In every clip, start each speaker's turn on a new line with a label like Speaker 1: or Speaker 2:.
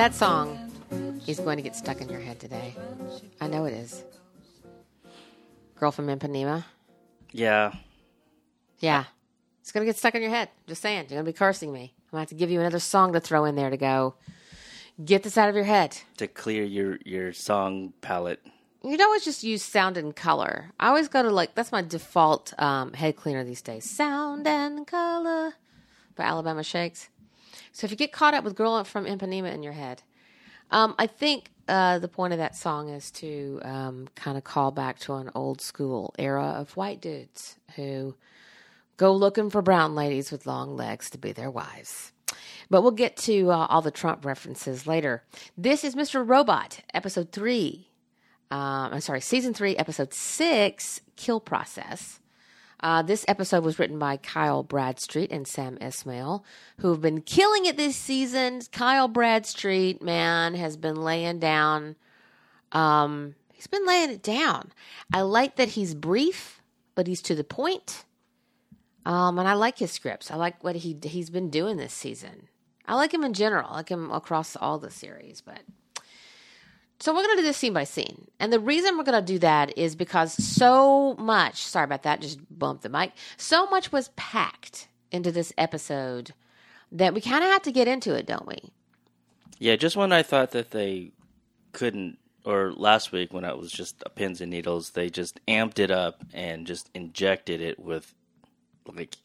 Speaker 1: That song is going to get stuck in your head today. I know it is. Girl from Ipanema.
Speaker 2: Yeah.
Speaker 1: Yeah. It's going to get stuck in your head. Just saying. You're going to be cursing me. I'm going to have to give you another song to throw in there to go, get this out of your head.
Speaker 2: To clear your, your song palette.
Speaker 1: You'd always just use sound and color. I always go to like, that's my default um, head cleaner these days. Sound and color by Alabama Shakes. So if you get caught up with Girl from Ipanema in your head, um, I think uh, the point of that song is to um, kind of call back to an old school era of white dudes who go looking for brown ladies with long legs to be their wives. But we'll get to uh, all the Trump references later. This is Mr. Robot, episode three. Um, I'm sorry, season three, episode six, Kill Process. Uh, this episode was written by Kyle Bradstreet and Sam Esmail, who have been killing it this season. Kyle Bradstreet, man, has been laying down. Um, he's been laying it down. I like that he's brief, but he's to the point. Um, and I like his scripts. I like what he he's been doing this season. I like him in general. I like him across all the series, but so we're going to do this scene by scene. And the reason we're going to do that is because so much, sorry about that, just bumped the mic. So much was packed into this episode that we kind of have to get into it, don't we?
Speaker 2: Yeah, just when I thought that they couldn't, or last week when it was just pins and needles, they just amped it up and just injected it with like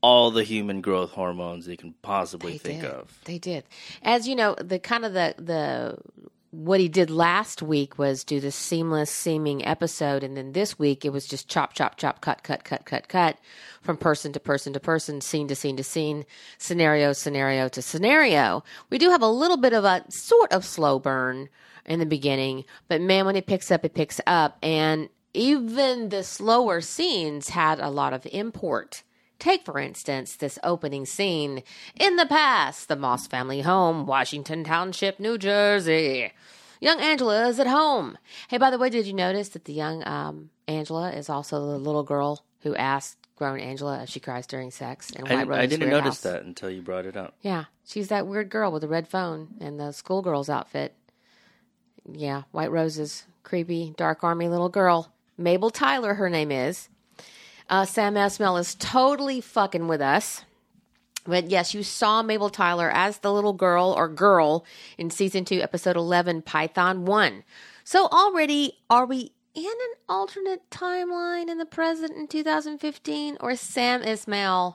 Speaker 2: all the human growth hormones they can possibly
Speaker 1: They
Speaker 2: think
Speaker 1: did.
Speaker 2: of.
Speaker 1: They did. As you know, the kind of the the what he did last week was do this seamless seeming episode and then this week it was just chop chop chop cut cut cut cut cut from person to person to person scene to scene to scene scenario scenario to scenario. We do have a little bit of a sort of slow burn in the beginning but man when it picks up it picks up and even the slower scenes had a lot of import Take, for instance, this opening scene in the past, the Moss family home, Washington Township, New Jersey. Young Angela is at home. Hey, by the way, did you notice that the young um, Angela is also the little girl who asked grown Angela if she cries during sex in
Speaker 2: I,
Speaker 1: White Rose
Speaker 2: I didn't notice
Speaker 1: House?
Speaker 2: that until you brought it up.
Speaker 1: Yeah, she's that weird girl with the red phone and the schoolgirl's outfit. Yeah, White Rose's creepy, dark army little girl. Mabel Tyler, her name is. Uh, Sam Esmail is totally fucking with us. But yes, you saw Mabel Tyler as the little girl or girl in season two, episode 11, Python 1. So already, are we in an alternate timeline in the present in 2015? Or Sam Esmail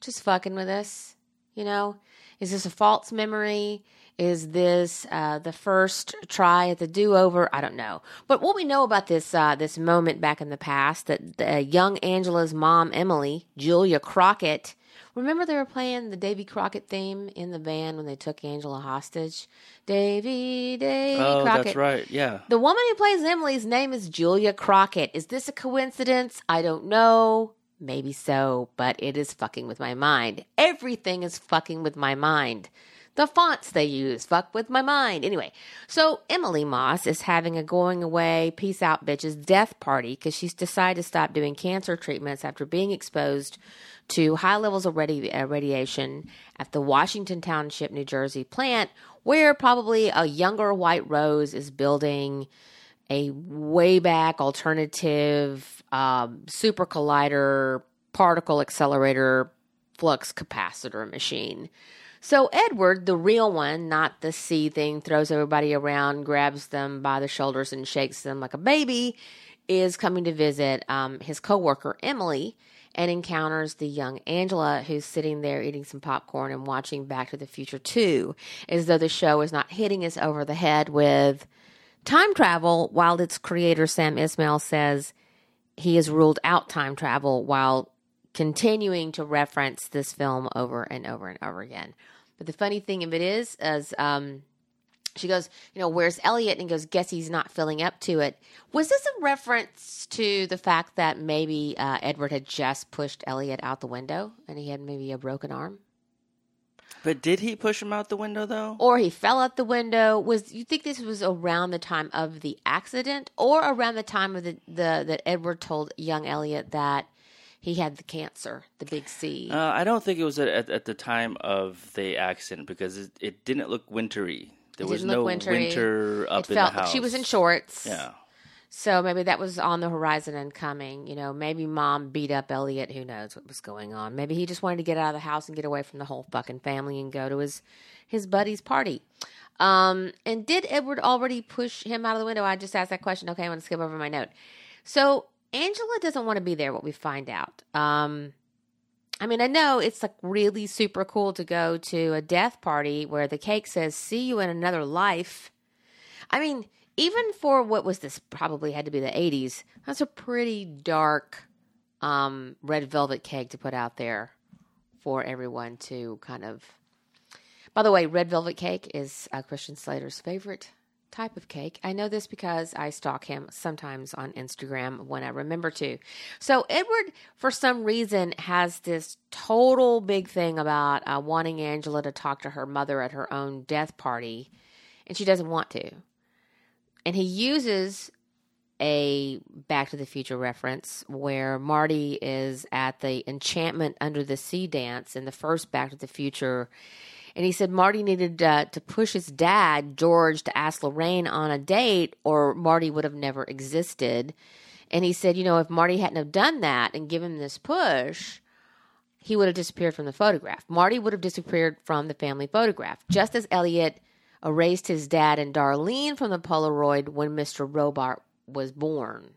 Speaker 1: just fucking with us? You know, is this a false memory? Is this uh, the first try at the do-over? I don't know. But what we know about this uh, this moment back in the past that the, uh, young Angela's mom, Emily Julia Crockett, remember they were playing the Davy Crockett theme in the van when they took Angela hostage. Davy, Davy
Speaker 2: Oh,
Speaker 1: Crockett.
Speaker 2: that's right. Yeah.
Speaker 1: The woman who plays Emily's name is Julia Crockett. Is this a coincidence? I don't know. Maybe so, but it is fucking with my mind. Everything is fucking with my mind. The fonts they use fuck with my mind. Anyway, so Emily Moss is having a going away, peace out bitches death party because she's decided to stop doing cancer treatments after being exposed to high levels of radi- uh, radiation at the Washington Township, New Jersey plant, where probably a younger White Rose is building a way back alternative um, super collider particle accelerator flux capacitor machine. So Edward, the real one, not the C thing, throws everybody around, grabs them by the shoulders and shakes them like a baby, is coming to visit um, his coworker Emily and encounters the young Angela who's sitting there eating some popcorn and watching Back to the Future 2, as though the show is not hitting us over the head with time travel, while its creator Sam Esmail says he has ruled out time travel while continuing to reference this film over and over and over again. But the funny thing of it is, as um, she goes, you know, where's Elliot? And he goes, guess he's not filling up to it. Was this a reference to the fact that maybe uh, Edward had just pushed Elliot out the window and he had maybe a broken arm?
Speaker 2: But did he push him out the window though?
Speaker 1: or he fell out the window was you think this was around the time of the accident or around the time of the, the that edward told young elliot that he had the cancer, the big C.
Speaker 2: Uh, I don't think it was at, at the time of the accident because it, it didn't look wintry. There
Speaker 1: It
Speaker 2: was no
Speaker 1: wintry.
Speaker 2: winter up
Speaker 1: it
Speaker 2: in
Speaker 1: felt
Speaker 2: the house.
Speaker 1: she was in shorts.
Speaker 2: Yeah.
Speaker 1: So maybe that was on the horizon and coming. You know, maybe mom beat up Elliot. Who knows what was going on? Maybe he just wanted to get out of the house and get away from the whole fucking family and go to his his buddy's party. Um, and did Edward already push him out of the window? I just asked that question. Okay, I'm going to skip over my note. So Angela doesn't want to be there. What we find out. Um, I mean, I know it's like really super cool to go to a death party where the cake says "See you in another life." I mean, even for what was this probably had to be the 80s, that's a pretty dark um, red velvet cake to put out there for everyone to kind of. By the way, red velvet cake is uh, Christian Slater's favorite type of cake. I know this because I stalk him sometimes on Instagram when I remember to. So, Edward, for some reason, has this total big thing about uh, wanting Angela to talk to her mother at her own death party, and she doesn't want to and he uses a Back to the Future reference where Marty is at the Enchantment Under the Sea dance in the first Back to the Future. And he said Marty needed uh, to push his dad, George, to ask Lorraine on a date, or Marty would have never existed. And he said, you know, if Marty hadn't have done that and given him this push, he would have disappeared from the photograph. Marty would have disappeared from the family photograph, just as Elliot erased his dad and Darlene from the Polaroid when Mr. Robart was born.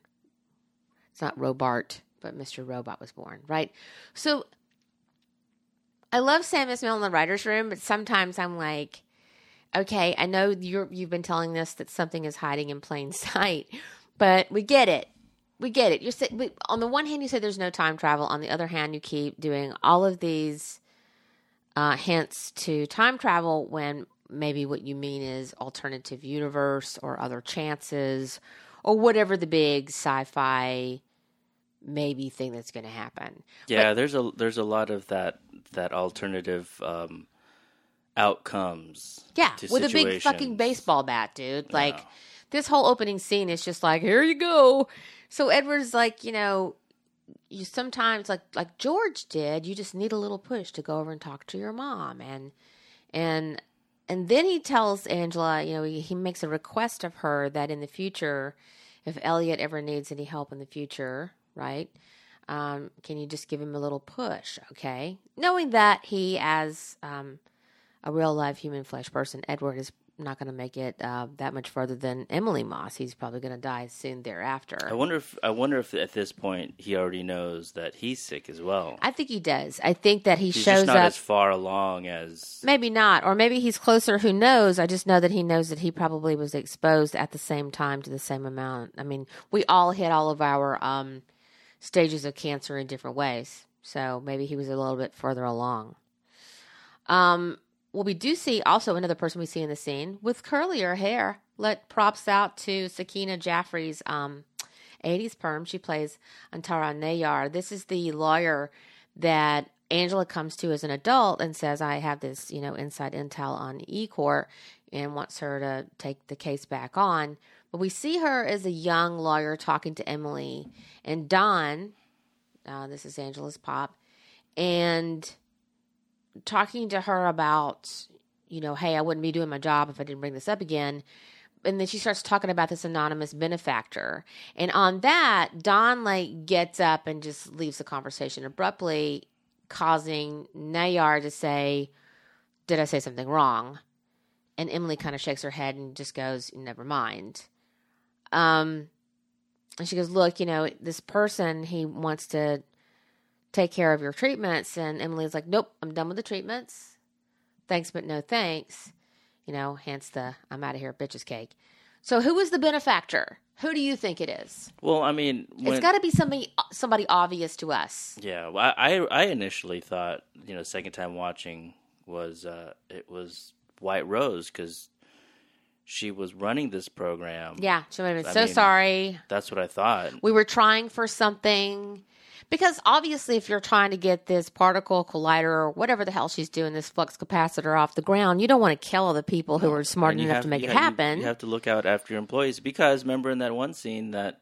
Speaker 1: It's not Robart, but Mr. Robot was born, right? So I love Sam Esmail in the writer's room, but sometimes I'm like, okay, I know you're you've been telling us that something is hiding in plain sight, but we get it. We get it. You're we, on the one hand, you say there's no time travel. On the other hand, you keep doing all of these uh, hints to time travel when maybe what you mean is alternative universe or other chances or whatever the big sci-fi maybe thing that's going to happen.
Speaker 2: Yeah, there's a there's a lot of that that alternative um, outcomes.
Speaker 1: Yeah, with a big fucking baseball bat, dude. Like this whole opening scene is just like, here you go. So Edward's like, you know, you sometimes like like George did, you just need a little push to go over and talk to your mom and and and then he tells Angela, you know, he, he makes a request of her that in the future, if Elliot ever needs any help in the future, right? Um, can you just give him a little push, okay? Knowing that he, as um, a real live human flesh person, Edward is not going to make it uh, that much further than Emily Moss. He's probably going to die soon thereafter.
Speaker 2: I wonder if I wonder if at this point he already knows that he's sick as well.
Speaker 1: I think he does. I think that he
Speaker 2: He's
Speaker 1: shows
Speaker 2: just not
Speaker 1: up.
Speaker 2: as far along as
Speaker 1: Maybe not, or maybe he's closer. Who knows? I just know that he knows that he probably was exposed at the same time to the same amount. I mean, we all hit all of our um, stages of cancer in different ways, so maybe he was a little bit further along. Um, well, we do see also another person we see in the scene with curlier hair. Let props out to Sakina Jaffrey's um, 80s perm. She plays Antara Nayar. This is the lawyer that Angela comes to as an adult and says, I have this, you know, inside intel on E Corp and wants her to take the case back on. But we see her as a young lawyer talking to Emily and Don. Uh, this is Angela's pop. And talking to her about, you know, hey, I wouldn't be doing my job if I didn't bring this up again. And then she starts talking about this anonymous benefactor. And on that, Don like gets up and just leaves the conversation abruptly, causing Nayar to say, Did I say something wrong? And Emily kind of shakes her head and just goes, Never mind. Um and she goes, Look, you know, this person he wants to take care of your treatments. And Emily's like, nope, I'm done with the treatments. Thanks, but no thanks. You know, hence the I'm out of here, bitches cake. So, who is the benefactor? Who do you think it is?
Speaker 2: well. I mean, when,
Speaker 1: it's got to be somebody somebody obvious to us.
Speaker 2: yeah. well, I I initially thought you know second time watching was uh, it was White Rose because she was running this program.
Speaker 1: Yeah, she would have been
Speaker 2: I
Speaker 1: so
Speaker 2: mean-
Speaker 1: sorry.
Speaker 2: That's what I thought.
Speaker 1: We were trying for something. Because obviously, if you're trying to get this particle collider or whatever the hell she's doing, this flux capacitor off the ground, you don't want to kill all the people who are smart enough
Speaker 2: have-
Speaker 1: to make
Speaker 2: you
Speaker 1: it
Speaker 2: ha- you-
Speaker 1: happen.
Speaker 2: You, have to look out after your employees because remember in that one scene that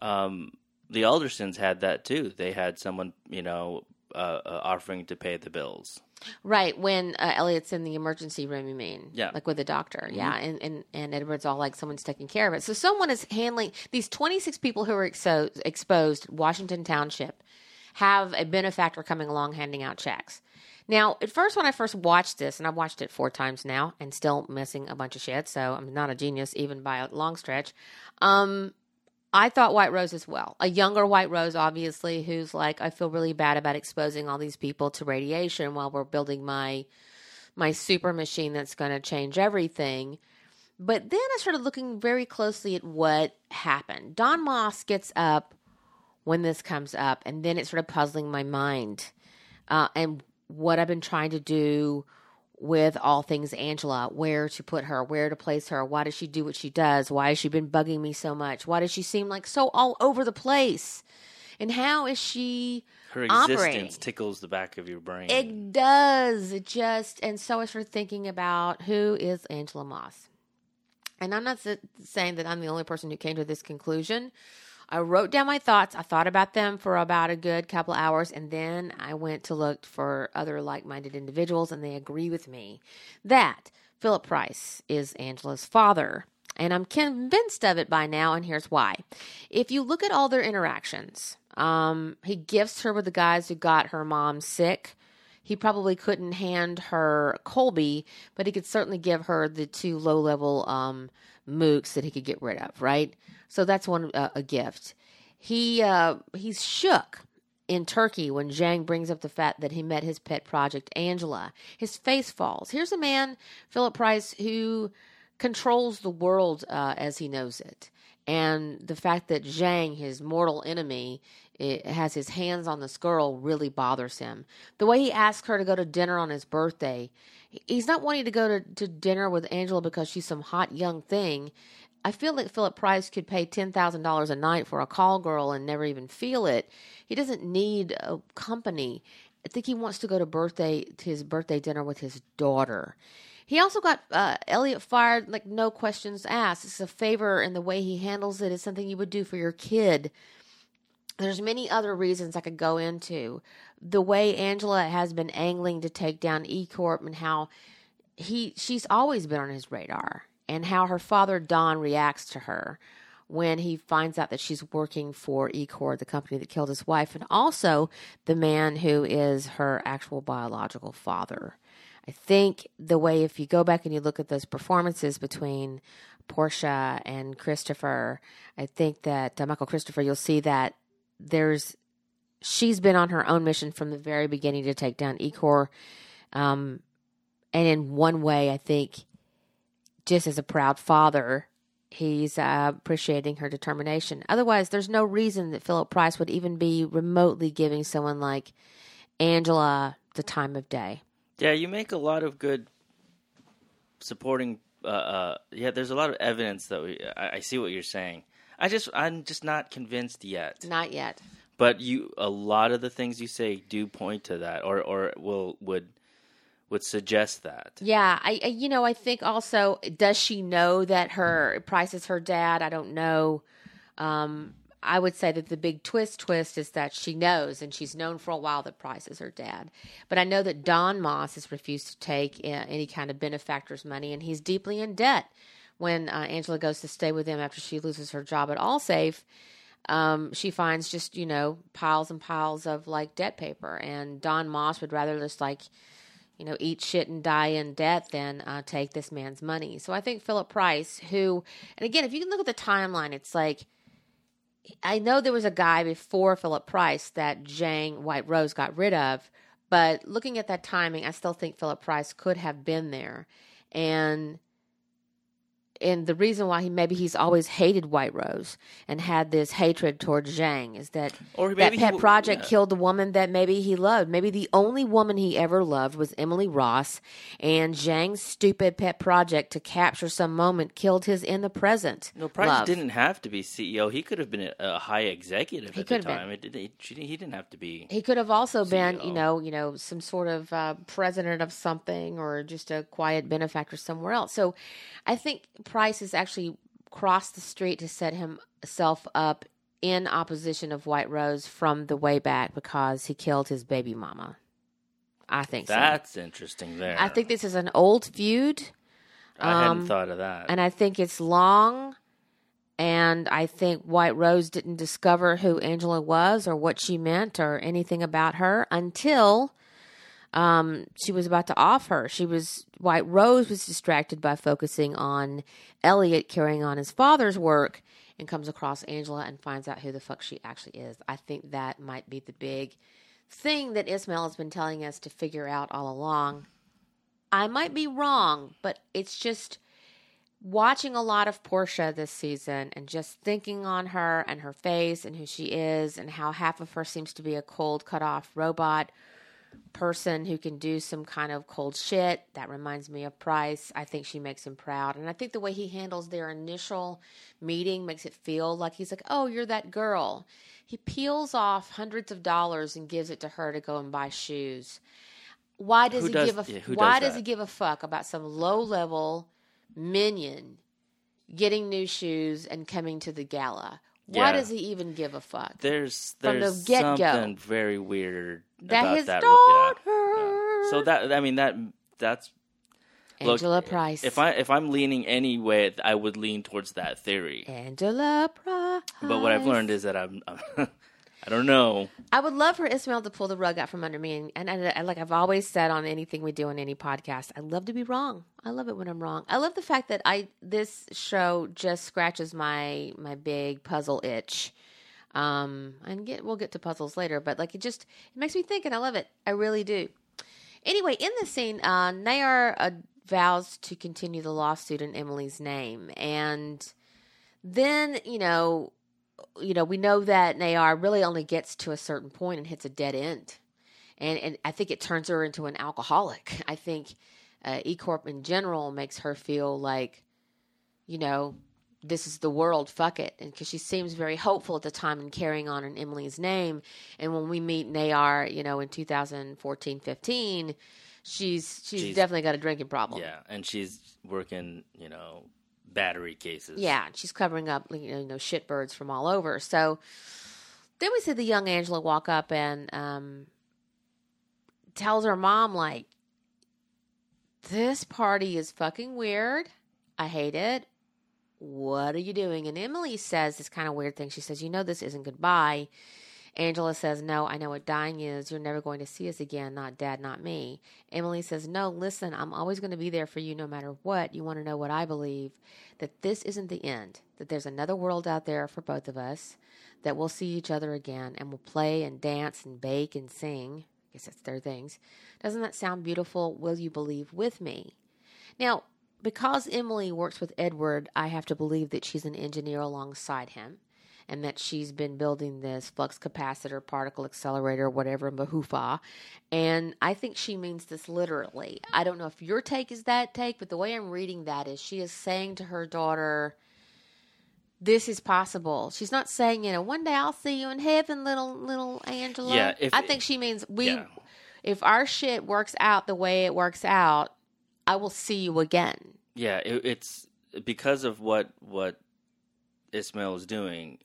Speaker 2: um, the Aldersons had that too. They had someone, you know, uh, uh, offering to pay the bills.
Speaker 1: Right when uh, Elliot's in the emergency room, you mean?
Speaker 2: Yeah.
Speaker 1: like with the doctor. Yeah, and, and and Edward's all like someone's taking care of it. So someone is handling these twenty six people who are exo- exposed. Washington Township have a benefactor coming along handing out checks. Now, at first, when I first watched this, and I've watched it four times now, and still missing a bunch of shit, so I'm not a genius even by a long stretch. Um, I thought White Rose as well. A younger White Rose, obviously, who's like, I feel really bad about exposing all these people to radiation while we're building my my super machine that's going to change everything. But then I started looking very closely at what happened. Don Moss gets up when this comes up, and then it started puzzling my mind. Uh, and what I've been trying to do with all things Angela, where to put her, where to place her, why does she do what she does, why has she been bugging me so much, why does she seem like so all over the place, and how is she
Speaker 2: Her existence
Speaker 1: operating?
Speaker 2: tickles the back of your brain.
Speaker 1: It does. It just, and so I started thinking about who is Angela Moss. And I'm not saying that I'm the only person who came to this conclusion. I wrote down my thoughts. I thought about them for about a good couple hours, and then I went to look for other like minded individuals, and they agree with me that Philip Price is Angela's father. And I'm convinced of it by now, and here's why. If you look at all their interactions, um, he gifts her with the guys who got her mom sick. He probably couldn't hand her Colby, but he could certainly give her the two low level um, mooks that he could get rid of, right? So that's one uh, a gift. He uh, he's shook in Turkey when Zhang brings up the fact that he met his pet project Angela. His face falls. Here's a man, Philip Price, who controls the world uh, as he knows it. And the fact that Zhang, his mortal enemy, it has his hands on this girl really bothers him. The way he asks her to go to dinner on his birthday, he's not wanting to go to, to dinner with Angela because she's some hot young thing. I feel like Philip Price could pay ten thousand dollars a night for a call girl and never even feel it. He doesn't need a company. I think he wants to go to birthday to his birthday dinner with his daughter. He also got uh, Elliot fired, like no questions asked. It's a favor, and the way he handles it is something you would do for your kid. There's many other reasons I could go into. The way Angela has been angling to take down E Corp and how he she's always been on his radar and how her father Don reacts to her when he finds out that she's working for Ecor, the company that killed his wife, and also the man who is her actual biological father. I think the way, if you go back and you look at those performances between Portia and Cristofer, I think that uh, Michael Cristofer, you'll see that there's she's been on her own mission from the very beginning to take down Ecor. Um, and in one way, I think just as a proud father, he's uh, appreciating her determination. Otherwise, there's no reason that Philip Price would even be remotely giving someone like Angela the time of day.
Speaker 2: Yeah, you make a lot of good supporting. Uh, uh, yeah, there's a lot of evidence that we. I, I see what you're saying. I just, I'm just not convinced yet.
Speaker 1: Not yet.
Speaker 2: But you, a lot of the things you say do point to that, or or will would would suggest that.
Speaker 1: Yeah, I, I you know I think also does she know that her Price is her dad? I don't know. Um, I would say that the big twist twist is that she knows, and she's known for a while that Price is her dad. But I know that Don Moss has refused to take any kind of benefactor's money, and he's deeply in debt. When uh, Angela goes to stay with him after she loses her job at Allsafe, um, she finds just you know piles and piles of like debt paper, and Don Moss would rather just like you know, eat shit and die in debt than uh, take this man's money. So I think Philip Price, who, and again, if you can look at the timeline, it's like, I know there was a guy before Philip Price that Zhang White Rose got rid of, but looking at that timing, I still think Philip Price could have been there. And and the reason why he maybe he's always hated White Rose and had this hatred towards Zhang is that
Speaker 2: Or
Speaker 1: that
Speaker 2: he
Speaker 1: pet
Speaker 2: w-
Speaker 1: project
Speaker 2: yeah.
Speaker 1: killed the woman that maybe he loved. Maybe the only woman he ever loved was Emily Ross, and Zhang's stupid pet project to capture some moment killed his in the present.
Speaker 2: No, Price
Speaker 1: love.
Speaker 2: didn't have to be CEO. He could have been a, high executive
Speaker 1: He
Speaker 2: at the
Speaker 1: could have been.
Speaker 2: time. It, he, didn't- he didn't have to be.
Speaker 1: He could have also been, you know, you know, some sort of uh, president of something or just a quiet benefactor somewhere else. So, I think Price has actually crossed the street to set himself up in opposition of White Rose from the way back because he killed his baby mama. I think
Speaker 2: That's
Speaker 1: so.
Speaker 2: interesting there.
Speaker 1: I think this is an old feud.
Speaker 2: I hadn't
Speaker 1: um,
Speaker 2: thought of that.
Speaker 1: and I think it's long. And I think White Rose didn't discover who Angela was or what she meant or anything about her until um, she was about to off her. She was White Rose was distracted by focusing on Elliot carrying on his father's work and comes across Angela and finds out who the fuck she actually is. I think that might be the big thing that Esmail has been telling us to figure out all along. I might be wrong, but it's just watching a lot of Portia this season and just thinking on her and her face and who she is and how half of her seems to be a cold, cut off robot person who can do some kind of cold shit. That reminds me of Price. I think she makes him proud. And I think the way he handles their initial meeting makes it feel like he's like, oh, you're that girl. He peels off hundreds of dollars and gives it to her to go and buy shoes. Why does
Speaker 2: Who
Speaker 1: he
Speaker 2: does-
Speaker 1: give a
Speaker 2: yeah,
Speaker 1: why
Speaker 2: does
Speaker 1: does he give a fuck about some low level minion getting new shoes and coming to the gala? Why
Speaker 2: Yeah.
Speaker 1: does he even give a fuck?
Speaker 2: there's
Speaker 1: from the
Speaker 2: something very weird
Speaker 1: That
Speaker 2: about
Speaker 1: his
Speaker 2: that.
Speaker 1: daughter,
Speaker 2: Yeah. So that I mean that that's look,
Speaker 1: Angela Price.
Speaker 2: If I if I'm leaning any way, I would lean towards that theory.
Speaker 1: Angela Price.
Speaker 2: But what I've learned is that I'm, I'm I don't know.
Speaker 1: I would love for Esmail to pull the rug out from under me, and, and, like I've always said on anything we do on any podcast, I love to be wrong. I love it when I'm wrong. I love the fact that I this show just scratches my my big puzzle itch. Um, and get we'll get to puzzles later, but like it just it makes me think, and I love it. I really do. Anyway, in this scene, uh, Nayar uh, vows to continue the lawsuit in Emily's name, and then you know you know, we know that Nayar really only gets to a certain point and hits a dead end. And, and I think it turns her into an alcoholic. I think uh, E Corp in general makes her feel like, you know, this is the world, fuck it. And because she seems very hopeful at the time and carrying on in Emily's name. And when we meet Nayar, you know, in 2014 15, she's, she's,
Speaker 2: She's-
Speaker 1: definitely got a drinking problem.
Speaker 2: Yeah, and she's working, you know, battery cases.
Speaker 1: Yeah, she's covering up you know, shitbirds from all over. So then we see the young Angela walk up and um, tells her mom like, "This party is fucking weird. I hate it. What are you doing?" And Emily says this kind of weird thing. She says, "You know this isn't goodbye." Angela says, No, I know what dying is. You're never going to see us again, not dad, not me. Emily says, No, listen, I'm always going to be there for you no matter what. You want to know what I believe? That this isn't the end, that there's another world out there for both of us, that we'll see each other again and we'll play and dance and bake and sing. I guess that's their things. Doesn't that sound beautiful? Will you believe with me? Now, because Emily works with Edward, I have to believe that she's an engineer alongside him and that she's been building this flux capacitor, particle accelerator, whatever, Mahufa. And I think she means this literally. I don't know if your take is that take, but the way I'm reading that is she is saying to her daughter, this is possible. She's not saying, you know, one day I'll see you in heaven, little little Angela.
Speaker 2: Yeah, if-
Speaker 1: I think she means we
Speaker 2: Yeah.
Speaker 1: if our shit works out the way it works out, I will see you again.
Speaker 2: Yeah, it, it's because of what what Esmail is doing.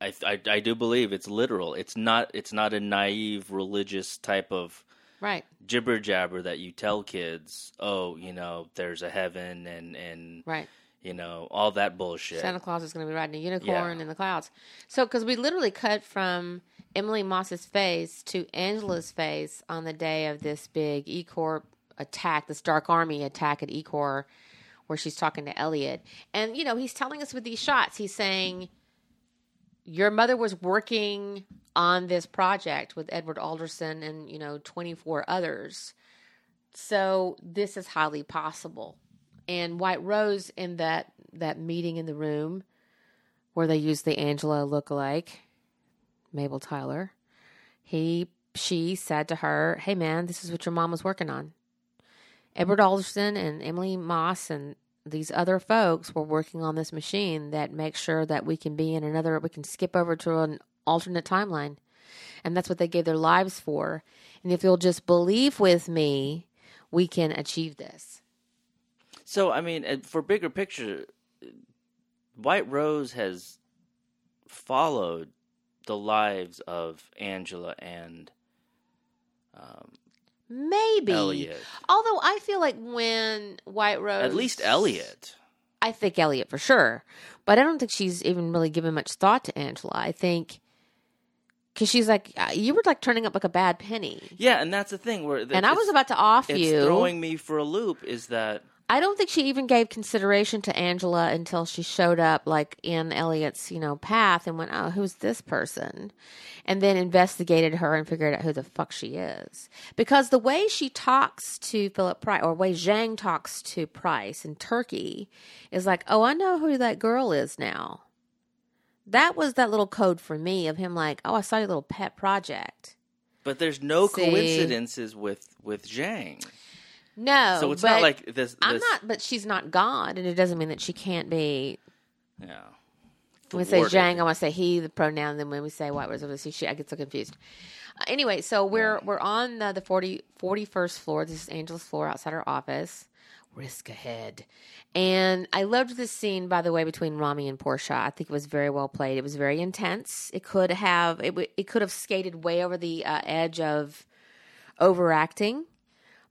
Speaker 2: I, I I do believe it's literal. It's not it's not a naive religious type of
Speaker 1: Right.
Speaker 2: jibber jabber that you tell kids. Oh, you know, there's a heaven and and
Speaker 1: Right.
Speaker 2: you know all that bullshit.
Speaker 1: Santa Claus is going to be riding a unicorn
Speaker 2: Yeah.
Speaker 1: in the clouds. So, because we literally cut from Emily Moss's face to Angela's face on the day of this big E Corp attack, this Dark Army attack at E Corp, where she's talking to Elliot. And, you know, he's telling us with these shots, he's saying, Your mother was working on this project with Edward Alderson and, you know, 24 others. So, this is highly possible and White Rose in that that meeting in the room where they used the Angela lookalike, Mabel Tyler. He she said to her, "Hey man, this is what your mom was working on." Edward Alderson and Emily Moss and these other folks were working on this machine that makes sure that we can be in another we can skip over to an alternate timeline. And that's what they gave their lives for. And if you'll just believe with me, we can achieve this.
Speaker 2: So I mean, for bigger picture, White Rose has followed the lives of Angela and um,
Speaker 1: Maybe.
Speaker 2: Elliot.
Speaker 1: Although I feel like when White Rose.
Speaker 2: At least Elliot.
Speaker 1: I think Elliot for sure. But I don't think she's even really given much thought to Angela. I think. Because she's like, uh, you were like turning up like a bad penny.
Speaker 2: Yeah, and that's the thing where
Speaker 1: And I was about to off
Speaker 2: it's
Speaker 1: you.
Speaker 2: throwing me for a loop is that
Speaker 1: I don't think she even gave consideration to Angela until she showed up like in Elliot's, you know, path and went, "Oh, who's this person?" And then investigated her and figured out who the fuck she is. Because the way she talks to Philip Price or way Zhang talks to Price in Turkey is like, "Oh, I know who that girl is now." That was that little code for me of him like, "Oh, I saw your little pet project."
Speaker 2: but there's no
Speaker 1: See.
Speaker 2: coincidences with with Zhang.
Speaker 1: No,
Speaker 2: So it's not like this, this
Speaker 1: I'm not, but she's not God, and it doesn't mean that she can't be
Speaker 2: yeah.
Speaker 1: When we say. Zhang, I want to say he, the pronoun. And then when we say white was over she, I get so confused. Uh, anyway, so we're we're on the, the 40, 41st floor. This is Angela's floor outside her office. Risk ahead. And I loved this scene, by the way, between Rami and Portia. I think it was very well played. It was very intense. It could have it, w- it could have skated way over the uh, edge of overacting,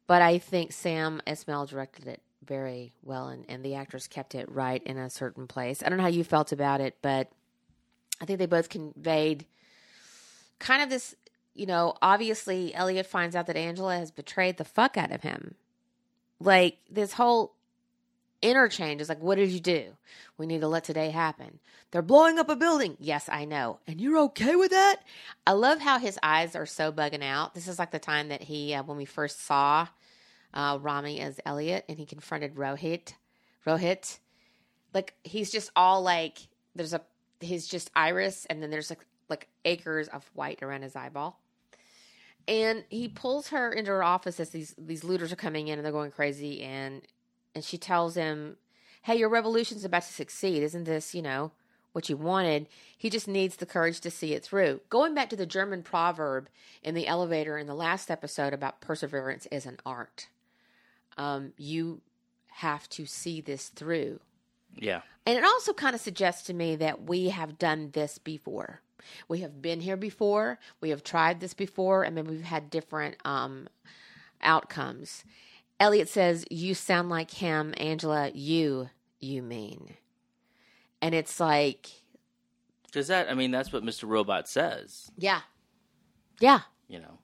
Speaker 1: but I think Sam Esmail directed it very well, and, and the actors kept it right in a certain place. I don't know how you felt about it, but I think they both conveyed kind of this, you know, obviously Elliot finds out that Angela has betrayed the fuck out of him. Like this whole interchange is like, what did you do? We need to let today happen. They're blowing up a building. Yes, I know. And you're okay with that? I love how his eyes are so bugging out. This is like the time that he, uh, when we first saw uh, Rami as Elliot and he confronted Rohit. Rohit. Like, he's just all like, there's a, he's just iris and then there's like, like acres of white around his eyeball. And he pulls her into her office as these these looters are coming in and they're going crazy and and she tells him, "Hey, your revolution's about to succeed. Isn't this, you know, what you wanted? He just needs the courage to see it through." Going back to the German proverb in the elevator in the last episode about perseverance is an art. Um, you have to see this through.
Speaker 2: Yeah.
Speaker 1: And it also kind of suggests to me that we have done this before. We have been here before. We have tried this before, and then we've had different um, outcomes. Elliot says, You sound like him. Angela, you, you mean. And it's like,
Speaker 2: Because that, I mean, that's what Mr. Robot says,
Speaker 1: yeah. Yeah.
Speaker 2: you know.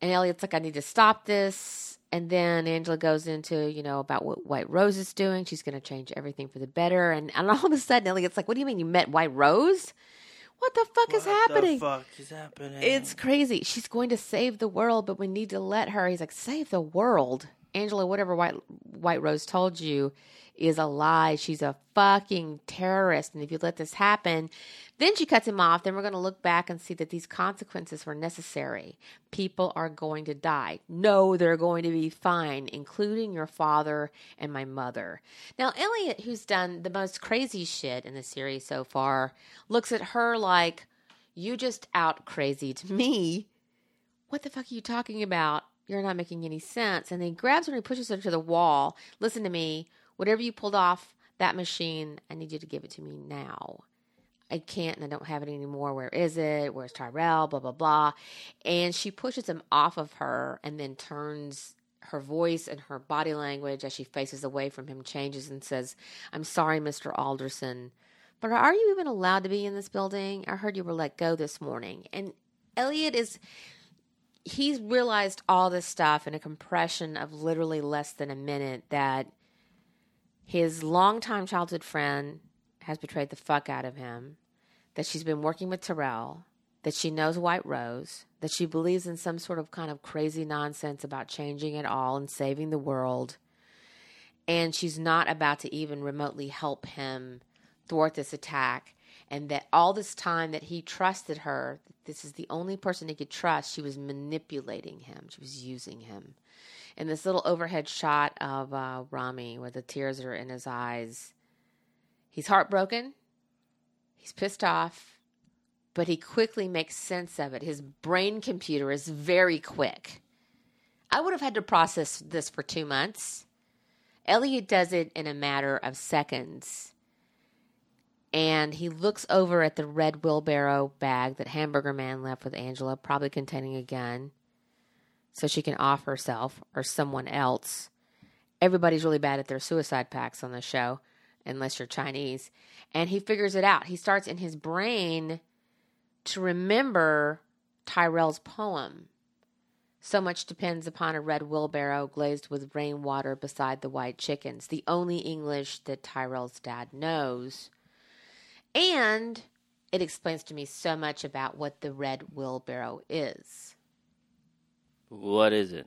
Speaker 1: And Elliot's like, I need to stop this. And then Angela goes into, you know, about what White Rose is doing. She's going to change everything for the better. And, and all of a sudden, Elliot's like, What do you mean you met White Rose? What the fuck is happening?
Speaker 2: fuck is happening?
Speaker 1: It's crazy. She's going to save the world, but we need to let her. He's like, save the world. Angela, whatever White White Rose told you is a lie. She's a fucking terrorist. And if you let this happen, then she cuts him off. Then we're going to look back and see that these consequences were necessary. People are going to die. No, they're going to be fine, including your father and my mother. Now, Elliot, who's done the most crazy shit in the series so far, looks at her like, you just out crazy to me. What the fuck are you talking about? You're not making any sense. And then he grabs her and he pushes her to the wall. Listen to me. Whatever you pulled off that machine, I need you to give it to me now. I can't and I don't have it anymore. Where is it? Where's Tyrell? Blah, blah, blah. And she pushes him off of her and then turns her voice and her body language as she faces away from him changes and says, I'm sorry, Mr. Alderson, but are you even allowed to be in this building? I heard you were let go this morning. And Elliot is he's realized all this stuff in a compression of literally less than a minute that his longtime childhood friend has betrayed the fuck out of him, that she's been working with Tyrell, that she knows White Rose, that she believes in some sort of kind of crazy nonsense about changing it all and saving the world, and she's not about to even remotely help him thwart this attack. And that all this time that he trusted her this is the only person he could trust she was manipulating him. She was using him and this little overhead shot of uh, rami where the tears are in his eyes. He's heartbroken. He's pissed off but he quickly makes sense of it. His brain computer is very quick. I would have had to process this for two months. Elliot does it in a matter of seconds. And he looks over at the red wheelbarrow bag that Hamburger Man left with Angela, probably containing a gun, so she can off herself or someone else. Everybody's really bad at their suicide packs on the show, unless you're Chinese. And he figures it out. He starts in his brain to remember Tyrell's poem. So much depends upon a red wheelbarrow glazed with rainwater beside the white chickens, the only English that Tyrell's dad knows. And it explains to me so much about what the red wheelbarrow is.
Speaker 2: What is it?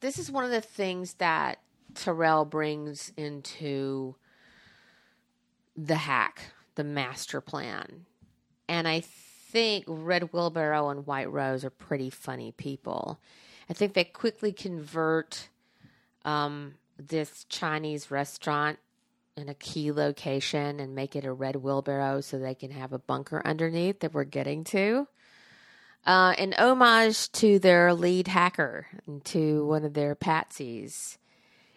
Speaker 1: This is one of the things that Tyrell brings into the hack, the master plan. And I think Red Wheelbarrow and White Rose are pretty funny people. I think they quickly convert um, this Chinese restaurant in a key location and make it a red wheelbarrow so they can have a bunker underneath that we're getting to. Uh, an homage to their lead hacker and to one of their patsies.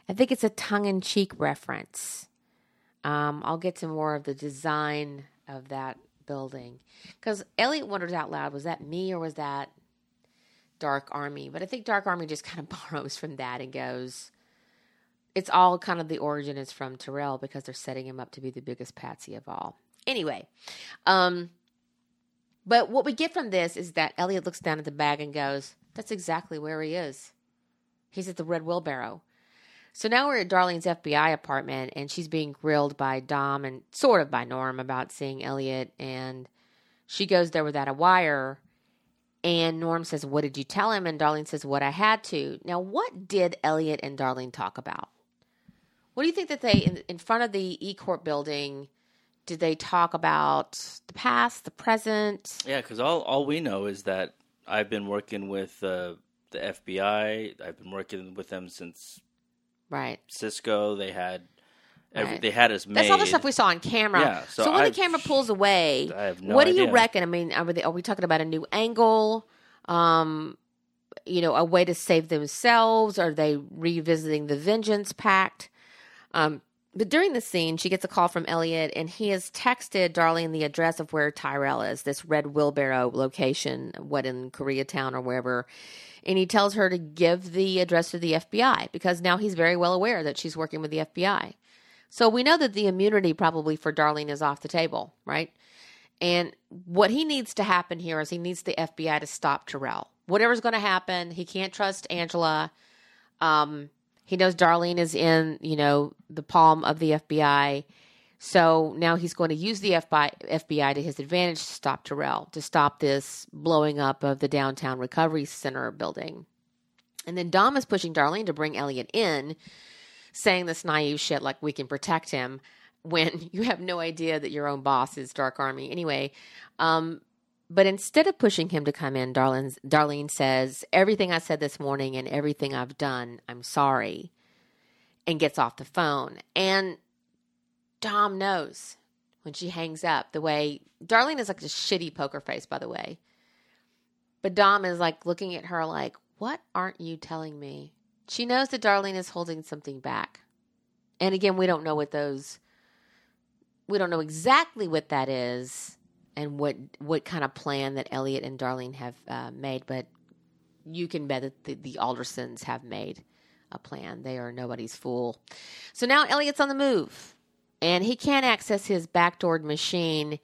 Speaker 1: I think it's a tongue in cheek reference. Um, I'll get to more of the design of that building. Because Elliot wonders out loud was that me or was that Dark Army? But I think Dark Army just kind of borrows from that and goes, it's all kind of the origin is from Tyrell because they're setting him up to be the biggest patsy of all. Anyway, um, but what we get from this is that Elliot looks down at the bag and goes, That's exactly where he is. He's at the Red Wheelbarrow. So now we're at Darlene's FBI apartment, and she's being grilled by Dom and sort of by Norm about seeing Elliot. And she goes there without a wire. And Norm says, What did you tell him? And Darlene says, What I had to. Now, what did Elliot and Darlene talk about? What do you think that they, in, in front of the E Corp building, did they talk about the past, the present?
Speaker 2: Yeah, because all all we know is that I've been working with uh, the FBI. I've been working with them since
Speaker 1: Right.
Speaker 2: Cisco. They had every,
Speaker 1: Right.
Speaker 2: they had us made.
Speaker 1: That's all the stuff we saw on camera.
Speaker 2: Yeah, so
Speaker 1: so, when
Speaker 2: I've-
Speaker 1: the camera pulls away,
Speaker 2: I have no
Speaker 1: what do
Speaker 2: idea.
Speaker 1: you reckon? I mean, are, they, are we talking about a new angle? Um, you know, a way to save themselves? Are they revisiting the Vengeance Pact? Um, but during the scene, she gets a call from Elliot, and he has texted Darlene the address of where Tyrell is, this red wheelbarrow location, what in Koreatown or wherever. And he tells her to give the address to the FBI because now he's very well aware that she's working with the FBI. So we know that the immunity probably for Darlene is off the table, right? And what he needs to happen here is he needs the FBI to stop Tyrell. Whatever's going to happen, he can't trust Angela. Um, he knows Darlene is in, you know, the palm of the FBI. So now he's going to use the FBI, FBI to his advantage to stop Tyrell, to stop this blowing up of the downtown recovery center building. And then Dom is pushing Darlene to bring Elliot in, saying this naive shit like we can protect him when you have no idea that your own boss is Dark Army. Anyway, um, but instead of pushing him to come in, Darlene, Darlene says, Everything I said this morning and everything I've done, I'm sorry, and gets off the phone. And Dom knows when she hangs up the way Darlene is like a shitty poker face, by the way. But Dom is like looking at her like, What aren't you telling me? She knows that Darlene is holding something back. And again, we don't know what those we don't know exactly what that is and what what kind of plan that Elliot and Darlene have uh, made, but you can bet that the, the Aldersons have made a plan. They are nobody's fool. So now Elliot's on the move, and he can't access his backdoored machine.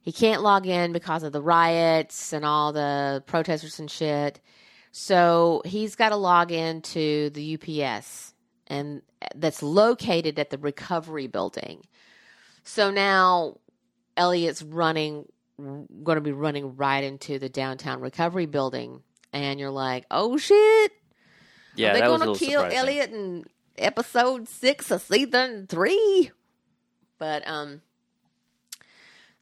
Speaker 1: He can't log in because of the riots and all the protesters and shit. So he's got to log into the UPS, and that's located at the recovery building. So now Elliot's running, going to be running right into the downtown recovery building, and you're like, "Oh shit!
Speaker 2: Yeah,
Speaker 1: Are they
Speaker 2: that was a
Speaker 1: going to kill
Speaker 2: surprising.
Speaker 1: Elliot in episode six of season three? But um,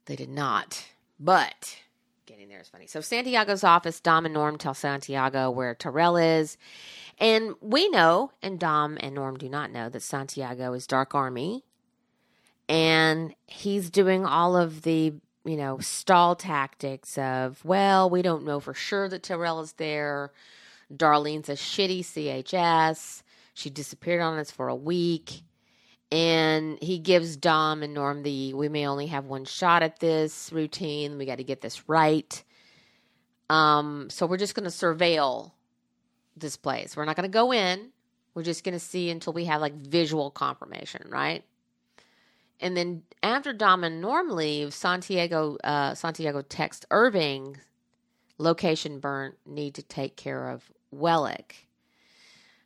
Speaker 1: they did not. But getting there is funny. So Santiago's office, Dom and Norm tell Santiago where Tyrell is. And we know, and Dom and Norm do not know, that Santiago is Dark Army. And he's doing all of the, you know, stall tactics of, well, we don't know for sure that Tyrell is there. Darlene's a shitty CHS. She disappeared on us for a week. and he gives Dom and Norm the we may only have one shot at this routine. We got to get this right. Um, so we're just going to surveil this place. We're not going to go in. We're just going to see until we have like visual confirmation, right? And then after Dom and Norm leave, Santiago uh, Santiago texts Irving, location burnt, need to take care of Wellick.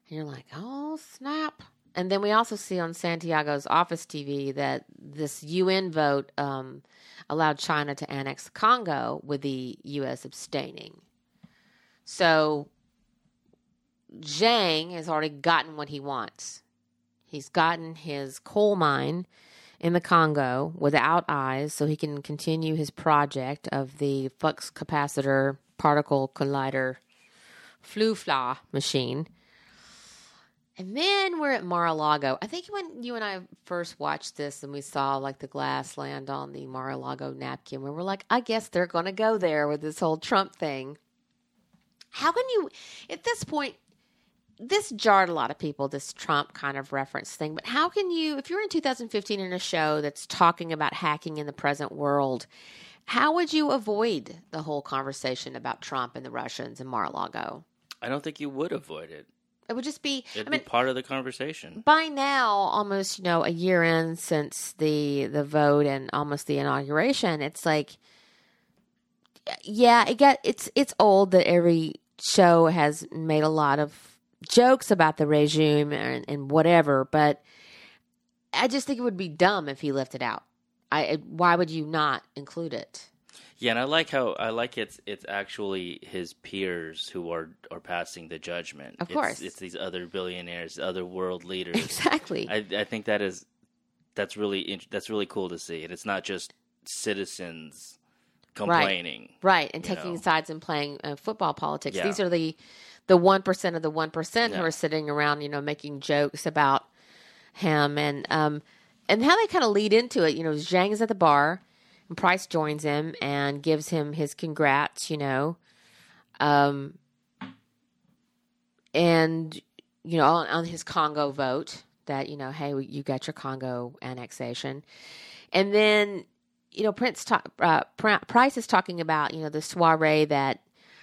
Speaker 1: And you're like, oh snap! And then we also see on Santiago's office TV that this UN vote um, allowed China to annex Congo, with the U.S. abstaining. So Zhang has already gotten what he wants. He's gotten his coal mine in the Congo without eyes so he can continue his project of the flux capacitor particle collider flufla machine. And then we're at Mar-a-Lago. I think when you and I first watched this and we saw like the glass land on the Mar-a-Lago napkin, we were like, I guess they're going to go there with this whole Trump thing. How can you, at this point, this jarred a lot of people, this Trump kind of reference thing. But how can you, if you're in 2015 in a show that's talking about hacking in the present world, how would you avoid the whole conversation about Trump and the Russians and Mar-a-Lago?
Speaker 2: I don't think you would avoid it.
Speaker 1: It would just be.
Speaker 2: It'd
Speaker 1: I mean,
Speaker 2: be part of the conversation.
Speaker 1: by now, almost you know, a year in since the the vote and almost the inauguration, it's like, yeah, it got it's it's old that every show has made a lot of jokes about the regime and, and whatever, but I just think it would be dumb if he left it out. I why would you not include it?
Speaker 2: Yeah, and I like how I like it's it's actually his peers who are are passing the judgment.
Speaker 1: Of course.
Speaker 2: it's, these other billionaires, other world leaders.
Speaker 1: Exactly.
Speaker 2: I I think that is that's really that's really cool to see, and it's not just citizens complaining.
Speaker 1: Right, and taking
Speaker 2: know.
Speaker 1: sides and playing uh, football politics.
Speaker 2: Yeah.
Speaker 1: These are the the one percent of the one percent who are sitting around, you know, making jokes about him and um and how they kind of lead into it. You know, Zhang is at the bar, and Price joins him and gives him his congrats. You know, um, and you know on, on his Congo vote that you know, hey, you got your Congo annexation, and then you know, Prince ta- uh, Pr- Price is talking about you know the soiree that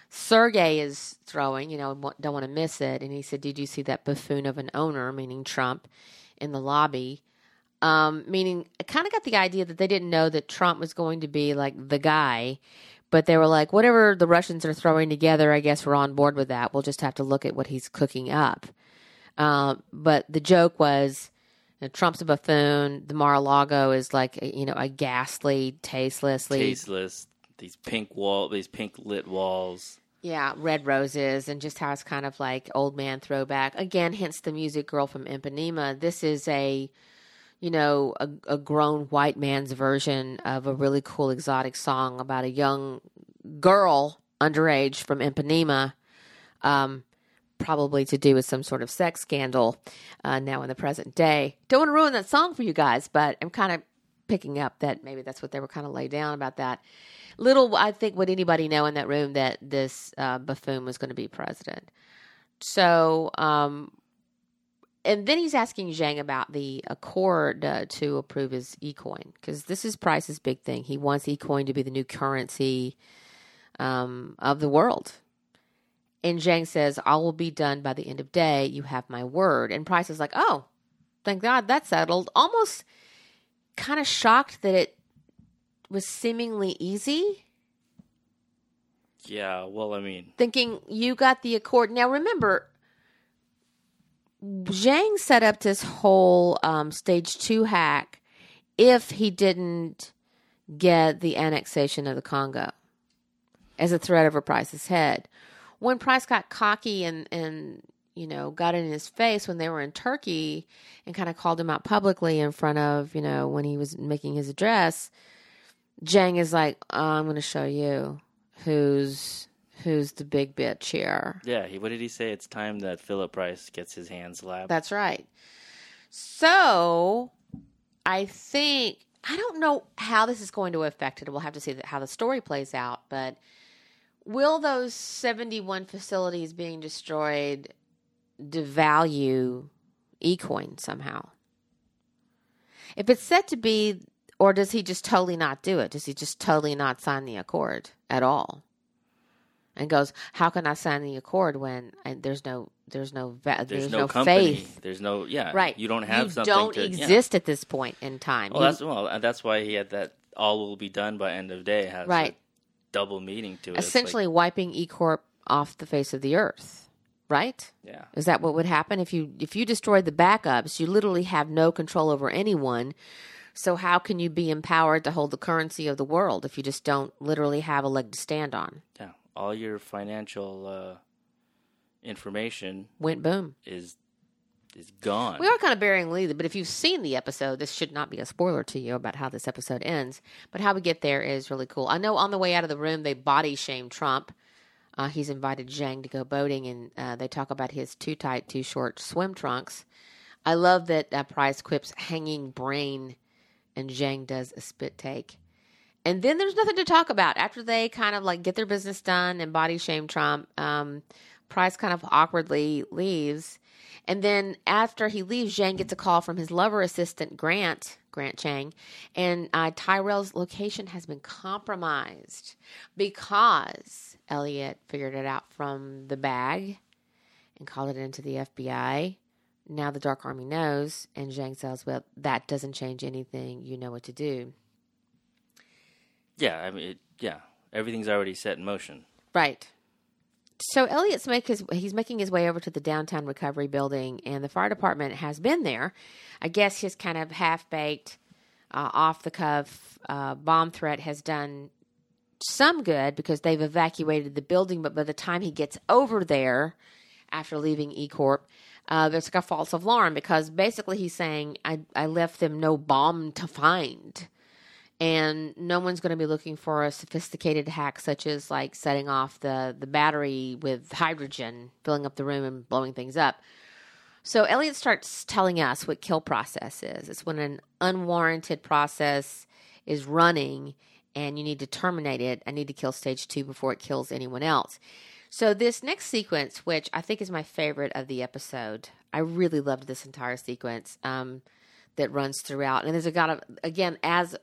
Speaker 1: Sergey is throwing. You know, don't want to miss it. And he said, "Did you see that buffoon of an owner, meaning Trump, in the lobby?" Um, meaning, I kind of got the idea that they didn't know that Trump was going to be like the guy, but they were like, whatever the Russians are throwing together, I guess we're on board with that. We'll just have to look at what he's cooking up. Um, but the joke was, you know, Trump's a buffoon. The Mar-a-Lago is like, a, you know, a ghastly, tastelessly,
Speaker 2: Tasteless. These pink wall, these pink lit walls.
Speaker 1: yeah, red roses, and just how it's kind of like old man throwback. Again, hence the music girl from Ipanema. This is a, you know, a, a grown white man's version of a really cool exotic song about a young girl underage from Ipanema. Um, probably to do with some sort of sex scandal uh, now in the present day. Don't want to ruin that song for you guys, but I'm kind of picking up that maybe that's what they were kind of laid down about that. Little, I think, would anybody know in that room that this uh, buffoon was going to be president. So, um, and then he's asking Zhang about the accord uh, to approve his eCoin because this is Price's big thing. He wants eCoin to be the new currency um, of the world. And Zhang says, All will be done by the end of day. You have my word. And Price is like, Oh, thank God that's settled. Almost kind of shocked that it was seemingly easy.
Speaker 2: Yeah, well, I mean,
Speaker 1: Thinking you got the accord. Now remember, Zhang set up this whole um, stage two hack if he didn't get the annexation of the Congo as a threat over Price's head. When Price got cocky and, and you know, got in his face when they were in Turkey and kind of called him out publicly in front of, you know, when he was making his address, Zhang is like, oh, I'm going to show you who's who's the big bitch here.
Speaker 2: yeah. He, what did he say? It's time that Philip Price gets his hands slapped.
Speaker 1: That's right. So I think I don't know how this is going to affect it. We'll have to see how the story plays out. But will those seventy-one facilities being destroyed devalue eCoin somehow? If it's set to be, or does he just totally not do it? Does he just totally not sign the accord at all? And goes, how can I sign the accord when I, there's no, there's no, va-
Speaker 2: There's,
Speaker 1: there's,
Speaker 2: no,
Speaker 1: no,
Speaker 2: company.
Speaker 1: faith,
Speaker 2: There's no yeah.
Speaker 1: right?
Speaker 2: You don't have
Speaker 1: you
Speaker 2: something.
Speaker 1: don't
Speaker 2: to, yeah.
Speaker 1: exist at this point in time.
Speaker 2: Well,
Speaker 1: You-
Speaker 2: that's well. That's why he had that. All will be done by end of day. Has
Speaker 1: Right.
Speaker 2: a double meaning to it. It's like-
Speaker 1: essentially wiping E Corp off the face of the earth, right?
Speaker 2: yeah.
Speaker 1: Is that what would happen if you if you destroyed the backups? You literally have no control over anyone. So how can you be empowered to hold the currency of the world if you just don't literally have a leg to stand on?
Speaker 2: Yeah. All your financial uh, information
Speaker 1: Went boom.
Speaker 2: is is gone.
Speaker 1: We are kind of burying Lee, but if you've seen the episode, this should not be a spoiler to you about how this episode ends. But how we get there is really cool. I know on the way out of the room, they body shame Trump. Uh, he's invited Zhang to go boating, and uh, they talk about his too tight, too short swim trunks. I love that uh, Price quips hanging brain, and Zhang does a spit take. And then there's nothing to talk about after they kind of like get their business done and body shame Trump. Um, Price kind of awkwardly leaves. And then after he leaves, Zhang gets a call from his lover assistant, Grant, Grant Chang, and uh, Tyrell's location has been compromised because Elliot figured it out from the bag and called it into the FBI. Now the Dark Army knows, and Zhang says, Well, that doesn't change anything. You know what to do.
Speaker 2: yeah. I mean, it, yeah. Everything's already set in motion.
Speaker 1: Right. So Elliot's make his he's making his way over to the downtown recovery building, and the fire department has been there. I guess his kind of half baked, uh, off the cuff uh, bomb threat has done some good because they've evacuated the building. But by the time he gets over there, after leaving E Corp, uh, there's like a false alarm because basically he's saying I I left them no bomb to find and no one's going to be looking for a sophisticated hack such as like setting off the the battery with hydrogen, filling up the room and blowing things up. So Elliot starts telling us what kill process is. It's when an unwarranted process is running and you need to terminate it. I need to kill stage 2 before it kills anyone else. So this next sequence, which I think is my favorite of the episode, I really loved this entire sequence um, that runs throughout. And there's a lot of again as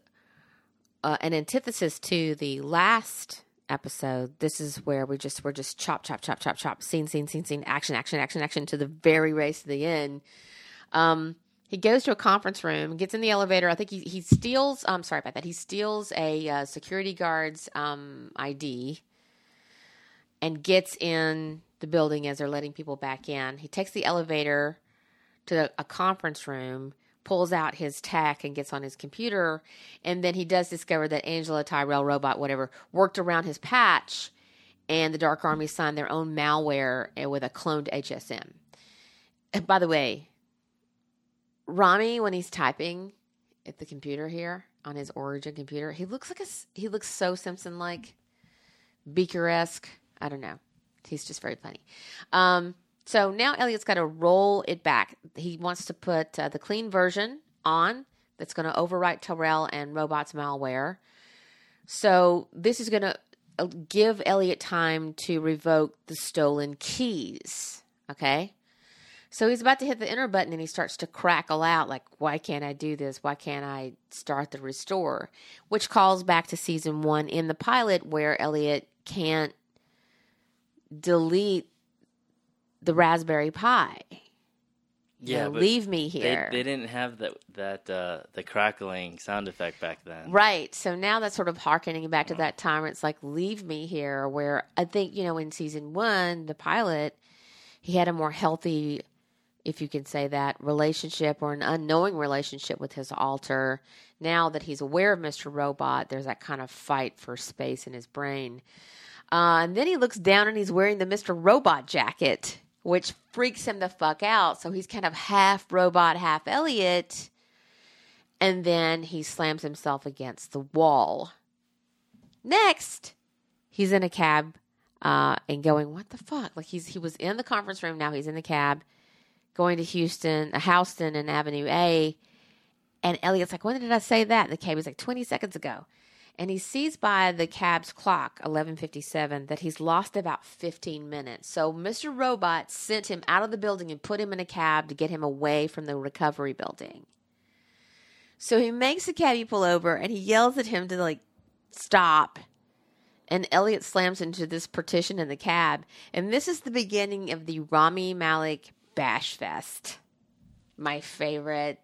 Speaker 1: uh, an antithesis to the last episode. This is where we just we're just chop chop chop chop chop scene scene scene scene action action action action to the very race to the end. Um, he goes to a conference room, gets in the elevator. I think he he steals. I'm sorry about that. He steals a uh, security guard's um, ID and gets in the building as they're letting people back in. He takes the elevator to a conference room, pulls out his tech and gets on his computer, and then he does discover that Angela Tyrell robot whatever worked around his patch, and the Dark Army signed their own malware with a cloned HSM. And by the way, Rami when he's typing at the computer here on his Origin computer, he looks like a he looks so Simpson like, Beaker esque. I don't know. He's just very funny. Um, so now Elliot's got to roll it back. He wants to put uh, the clean version on that's going to overwrite Tyrell and Robot's malware. So this is going to give Elliot time to revoke the stolen keys. Okay. So he's about to hit the enter button and he starts to crackle out like, why can't I do this? Why can't I start the restore? Which calls back to season one in the pilot where Elliot can't delete the Raspberry Pi. You
Speaker 2: Yeah,
Speaker 1: know, leave me here.
Speaker 2: they didn't have that that uh, the crackling sound effect back then.
Speaker 1: Right. So now that's sort of harkening back to that time where it's like, leave me here. Where I think, you know, in season one, the pilot, he had a more healthy, if you can say that, relationship or an unknowing relationship with his alter. Now that he's aware of Mr. Robot, there's that kind of fight for space in his brain. Uh, and then he looks down and he's wearing the Mr. Robot jacket, which freaks him the fuck out. So he's kind of half robot, half Elliot. And then he slams himself against the wall. Next, he's in a cab uh, and going, "What the fuck?" Like he's he was in the conference room. Now he's in the cab, going to Houston, uh, Houston and Avenue A. And Elliot's like, "When did I say that?" The cab was like, "20 seconds ago." And he sees by the cab's clock, 11:57, that he's lost about 15 minutes. So Mr. Robot sent him out of the building and put him in a cab to get him away from the recovery building. So he makes the cabbie pull over and he yells at him to like stop. And Elliot slams into this partition in the cab. And this is the beginning of the Rami Malek Bash Fest. My favorite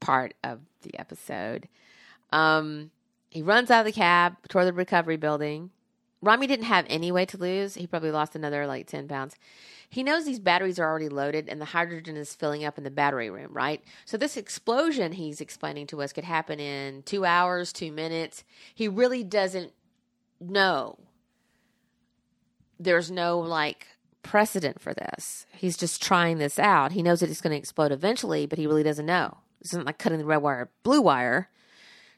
Speaker 1: part of the episode. Um, he runs out of the cab toward the recovery building. Rami didn't have any weight to lose. He probably lost another like 10 pounds. He knows these batteries are already loaded and the hydrogen is filling up in the battery room, right? So, this explosion he's explaining to us could happen in two hours, two minutes. He really doesn't know. There's no like precedent for this. He's just trying this out. He knows that it's going to explode eventually, but he really doesn't know. This isn't like cutting the red wire, blue wire.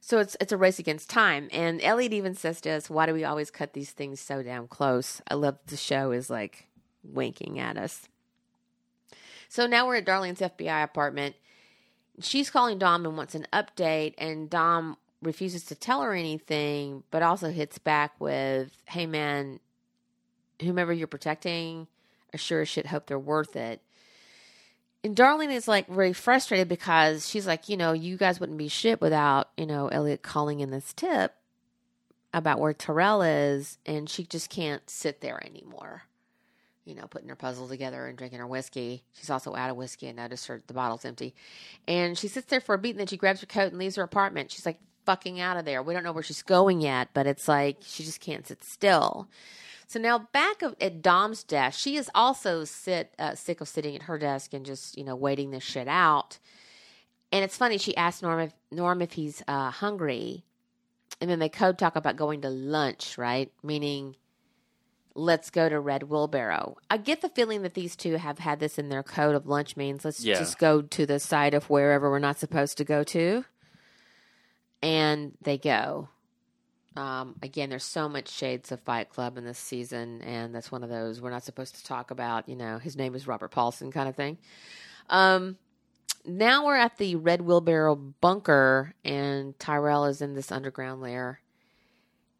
Speaker 1: So it's it's a race against time. And Elliot even says to us, "Why do we always cut these things so damn close?" I love the show is like winking at us. So now we're at Darlene's FBI apartment. She's calling Dom and wants an update, and Dom refuses to tell her anything, but also hits back with, "Hey man, whomever you're protecting, I sure as shit hope they're worth it." And Darlene is like really frustrated because she's like, you know, you guys wouldn't be shit without, you know, Elliot calling in this tip about where Tyrell is, and she just can't sit there anymore. You know, putting her puzzle together and drinking her whiskey. She's also out of whiskey and noticed her the bottle's empty. And she sits there for a beat and then she grabs her coat and leaves her apartment. She's like fucking out of there. We don't know where she's going yet, but it's like she just can't sit still. So now back of, at Dom's desk, she is also sit uh, sick of sitting at her desk and just you know waiting this shit out. And it's funny. She asked Norm if Norm if he's uh, hungry, and then they code talk about going to lunch, right? Meaning, let's go to Red Wheelbarrow. I get the feeling that these two have had this in their code of lunch means let's
Speaker 2: Yeah.
Speaker 1: just go to the side of wherever we're not supposed to go to, and they go. Um, again, there's so much shades of Fight Club in this season, and that's one of those we're not supposed to talk about. You know, his name is Robert Paulson, kind of thing. Um, now we're at the Red Wheelbarrow bunker, and Tyrell is in this underground lair.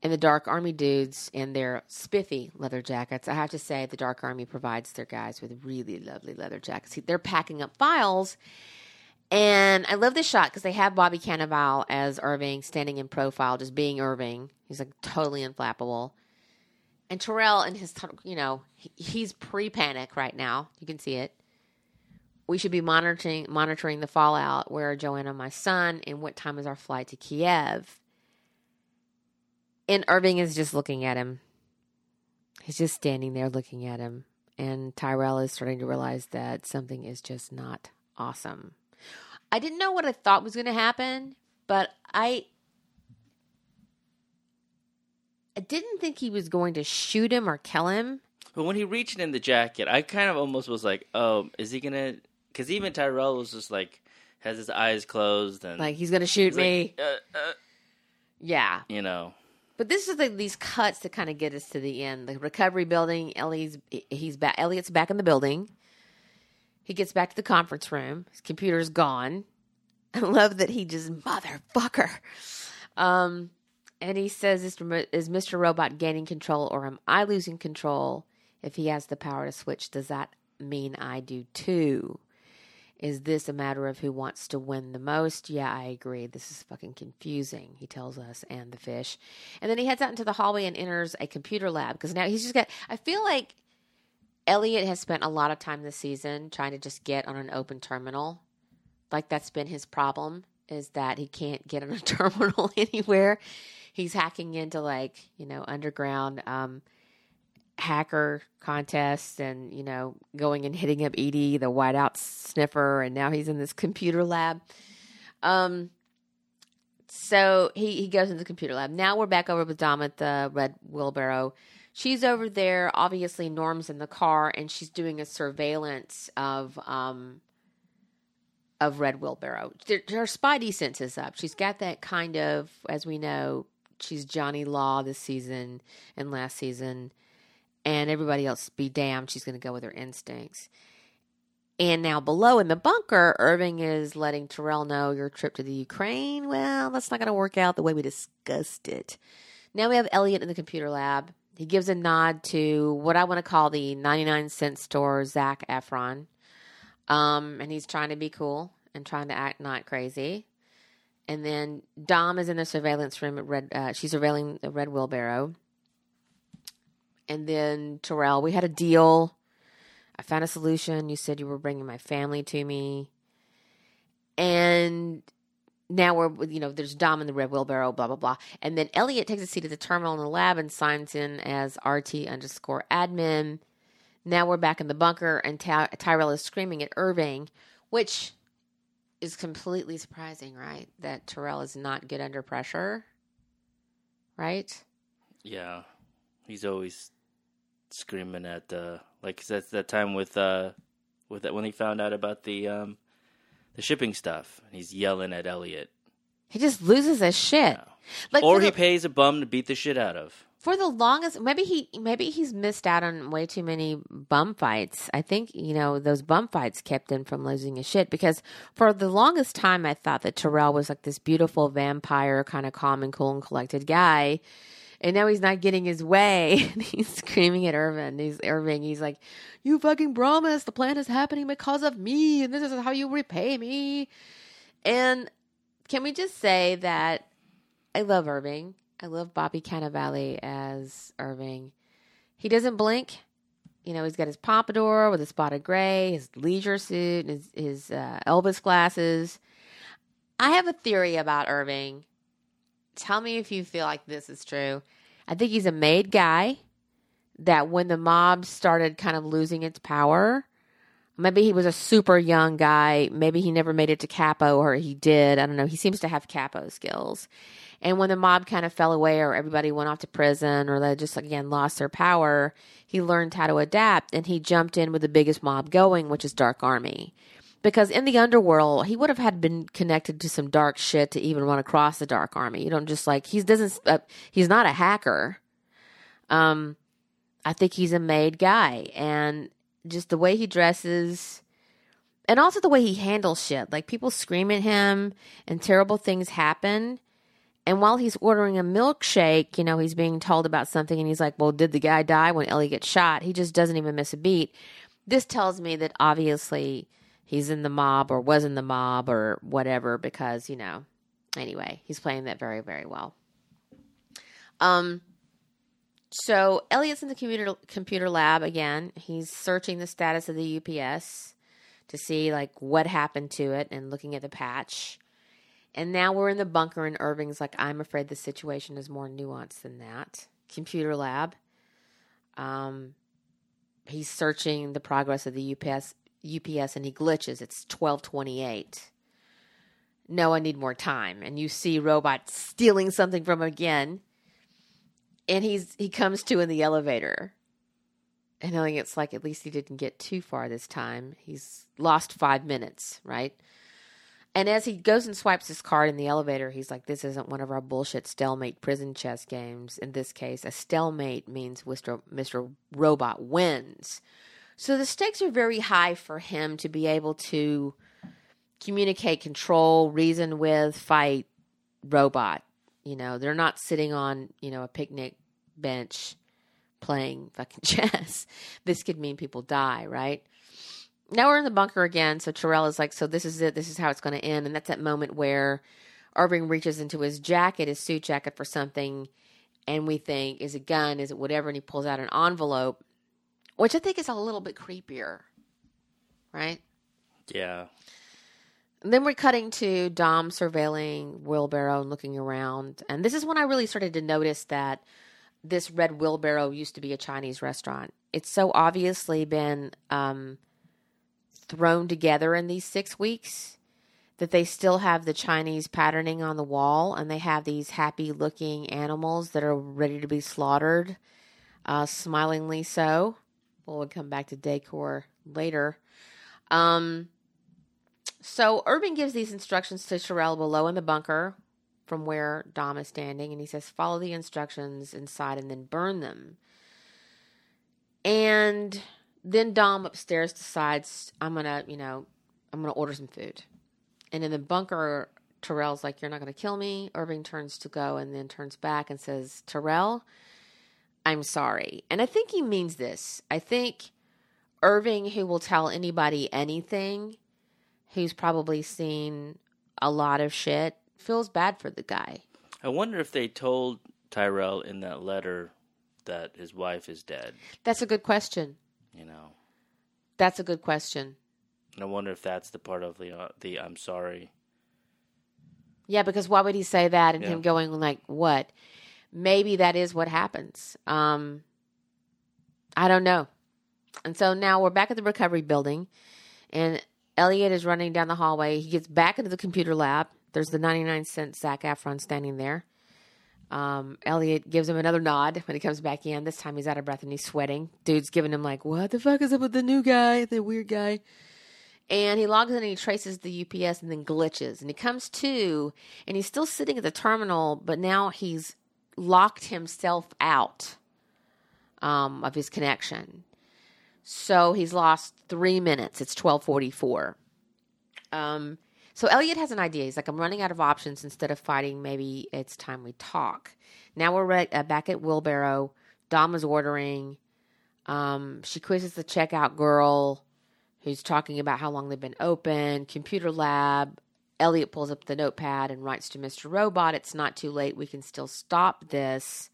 Speaker 1: And the Dark Army dudes in their spiffy leather jackets. I have to say, the Dark Army provides their guys with really lovely leather jackets. They're packing up files, and I love this shot because they have Bobby Cannavale as Irving standing in profile, just being Irving. He's like totally unflappable. And Tyrell and his, you know, he's pre-panic right now. You can see it. We should be monitoring monitoring the fallout. Where are Joanna, my son, and what time is our flight to Kiev? And Irving is just looking at him. He's just standing there looking at him. And Tyrell is starting to realize that something is just not awesome. I didn't know what I thought was going to happen, but I I didn't think he was going to shoot him or kill him.
Speaker 2: But when he reached in the jacket, I kind of almost was like, "Oh, is he gonna?" Because even Tyrell was just like has his eyes closed and
Speaker 1: Like he's going to shoot
Speaker 2: he's like,
Speaker 1: me.
Speaker 2: uh, uh,
Speaker 1: yeah.
Speaker 2: you know.
Speaker 1: But this is like these cuts to kind of get us to the end. The recovery building. Ellie's he's back. Elliot's back in the building. He gets back to the conference room. His computer's gone. I love that he just motherfucker. Um, and he says, "Is is Mr. Robot gaining control, or am I losing control? If he has the power to switch, does that mean I do too?" Is this a matter of who wants to win the most? Yeah, I agree. This is fucking confusing, he tells us and the fish. And then he heads out into the hallway and enters a computer lab because now he's just got. I feel like Elliot has spent a lot of time this season trying to just get on an open terminal. Like that's been his problem is that he can't get on a terminal anywhere. He's hacking into like, you know, underground um hacker contests and you know going and hitting up Edie the whiteout sniffer and now he's in this computer lab um so he he goes into the computer lab now we're back over with Dom at the red wheelbarrow she's over there obviously Norm's in the car and she's doing a surveillance of um of red wheelbarrow. Her spidey sense is up. She's got that kind of as we know she's Johnny Law this season and last season and everybody else be damned she's going to go with her instincts. And now below in the bunker irving is letting tyrell know your trip to the ukraine well that's not going to work out the way we discussed it. Now we have elliot in the computer lab he gives a nod to what i want to call the 99 cent store zach efron um, and he's trying to be cool and trying to act not crazy And then Dom is in the surveillance room at Red. Uh, she's surveilling the Red Wheelbarrow. And then Tyrell, we had a deal. I found a solution. You said you were bringing my family to me. And now we're, you know, there's Dom in the red wheelbarrow, blah, blah, blah. And then Elliot takes a seat at the terminal in the lab and signs in as RT underscore admin. Now we're back in the bunker and Ty- Tyrell is screaming at Irving, which is completely surprising, right? That Tyrell is not good under pressure, right?
Speaker 2: Yeah, he's always screaming at uh, like that's that time with uh, with that when he found out about the um, the shipping stuff. And He's yelling at Elliot.
Speaker 1: He just loses his shit.
Speaker 2: Yeah.
Speaker 1: Like
Speaker 2: or he
Speaker 1: the,
Speaker 2: pays a bum to beat the shit out of.
Speaker 1: for the longest maybe he maybe he's missed out on way too many bum fights. I think, you know, those bum fights kept him from losing his shit because for the longest time I thought that Tyrell was like this beautiful vampire kind of calm and cool and collected guy. And now he's not getting his way. He's screaming at Irvin. He's Irving. He's like, "You fucking promised the plan is happening because of me, and this is how you repay me." And can we just say that I love Irving. I love Bobby Cannavale as Irving. He doesn't blink. You know, he's got his pompadour with a spotted gray, his leisure suit, his, his uh, Elvis glasses. I have a theory about Irving. Tell me if you feel like this is true. I think he's a made guy that when the mob started kind of losing its power, maybe he was a super young guy. Maybe he never made it to capo or he did. I don't know. He seems to have capo skills. And when the mob kind of fell away or everybody went off to prison or they just again lost their power, he learned how to adapt and he jumped in with the biggest mob going, which is Dark Army. Because in the underworld, he would have had been connected to some dark shit to even run across the Dark Army. You don't just like he doesn't. Uh, he's not a hacker. Um, I think he's a made guy, and just the way he dresses, and also the way he handles shit. Like people scream at him, and terrible things happen. And while he's ordering a milkshake, you know, he's being told about something, and he's like, "Well, did the guy die when Ellie gets shot?" He just doesn't even miss a beat. This tells me that obviously he's in the mob or was in the mob or whatever because you know. Anyway, he's playing that very very well. Um. So Elliot's in the computer computer lab again. He's searching the status of the UPS to see like what happened to it and looking at the patch. And now we're in the bunker, and Irving's like, I'm afraid the situation is more nuanced than that. Computer lab. Um, he's searching the progress of the UPS, UPS, and he glitches. It's twelve twenty eight. No, I need more time. And you see Robot stealing something from him again, and he's he comes to in the elevator. And Elliot's like, at least he didn't get too far this time. He's lost five minutes, right? And as he goes and swipes his card in the elevator, he's like, This isn't one of our bullshit stalemate prison chess games. In this case, a stalemate means. Mr. Robot wins. So the stakes are very high for him to be able to communicate, control, reason with, fight Robot. You know, they're not sitting on, you know, a picnic bench playing fucking chess. This could mean people die, right? now we're in the bunker again. So Tyrell is like, so this is it. This is how it's going to end. And that's that moment where Irving reaches into his jacket, his suit jacket for something. And we think, is it gun? Is it whatever? And he pulls out an envelope, which I think is a little bit creepier. Right?
Speaker 2: Yeah.
Speaker 1: And then we're cutting to Dom surveilling Wheelbarrow and looking around. And this is when I really started to notice that this red wheelbarrow used to be a Chinese restaurant. It's so obviously been um, thrown together in these six weeks that they still have the Chinese patterning on the wall and they have these happy looking animals that are ready to be slaughtered, uh, smilingly so. We'll come back to decor later. Um, so Irving gives these instructions to Tyrell below in the bunker from where Dom is standing, and he says, Follow the instructions inside and then burn them. And then Dom upstairs decides, I'm to, you know, I'm to order some food. And in the bunker, Tyrell's like, You're not to kill me. Irving turns to go and then turns back and says, Tyrell, I'm sorry. And I think he means this. I think Irving, who will tell anybody anything, who's probably seen a lot of shit, feels bad for the guy.
Speaker 2: I wonder if they told Tyrell in that letter that his wife is dead.
Speaker 1: That's a good question.
Speaker 2: You know,
Speaker 1: That's a good question.
Speaker 2: and I wonder if that's the part of the uh, the I'm sorry.
Speaker 1: Yeah, because why would he say that and
Speaker 2: Yeah.
Speaker 1: him going like what? Maybe that is what happens. Um I don't know. And so now we're back at the recovery building and Elliot is running down the hallway. He gets back into the computer lab. There's the 99 cent Zach Efron standing there. Um, Elliot gives him another nod when he comes back in. This time he's out of breath and he's sweating. Dude's giving him like, "What the fuck is up with the new guy, the weird guy?" And he logs in and he traces the UPS and then glitches. And he comes to and he's still sitting at the terminal, but now he's locked himself out um, of his connection. So he's lost three minutes. It's twelve forty four. Um, so Elliot has an idea. He's like, I'm running out of options. Instead of fighting, maybe it's time we talk. Now we're right, uh, back at Wheelbarrow. Dom is ordering. Um, she quizzes the checkout girl who's talking about how long they've been open. Computer lab. Elliot pulls up the notepad and writes to Mr. Robot, It's not too late. We can still stop this.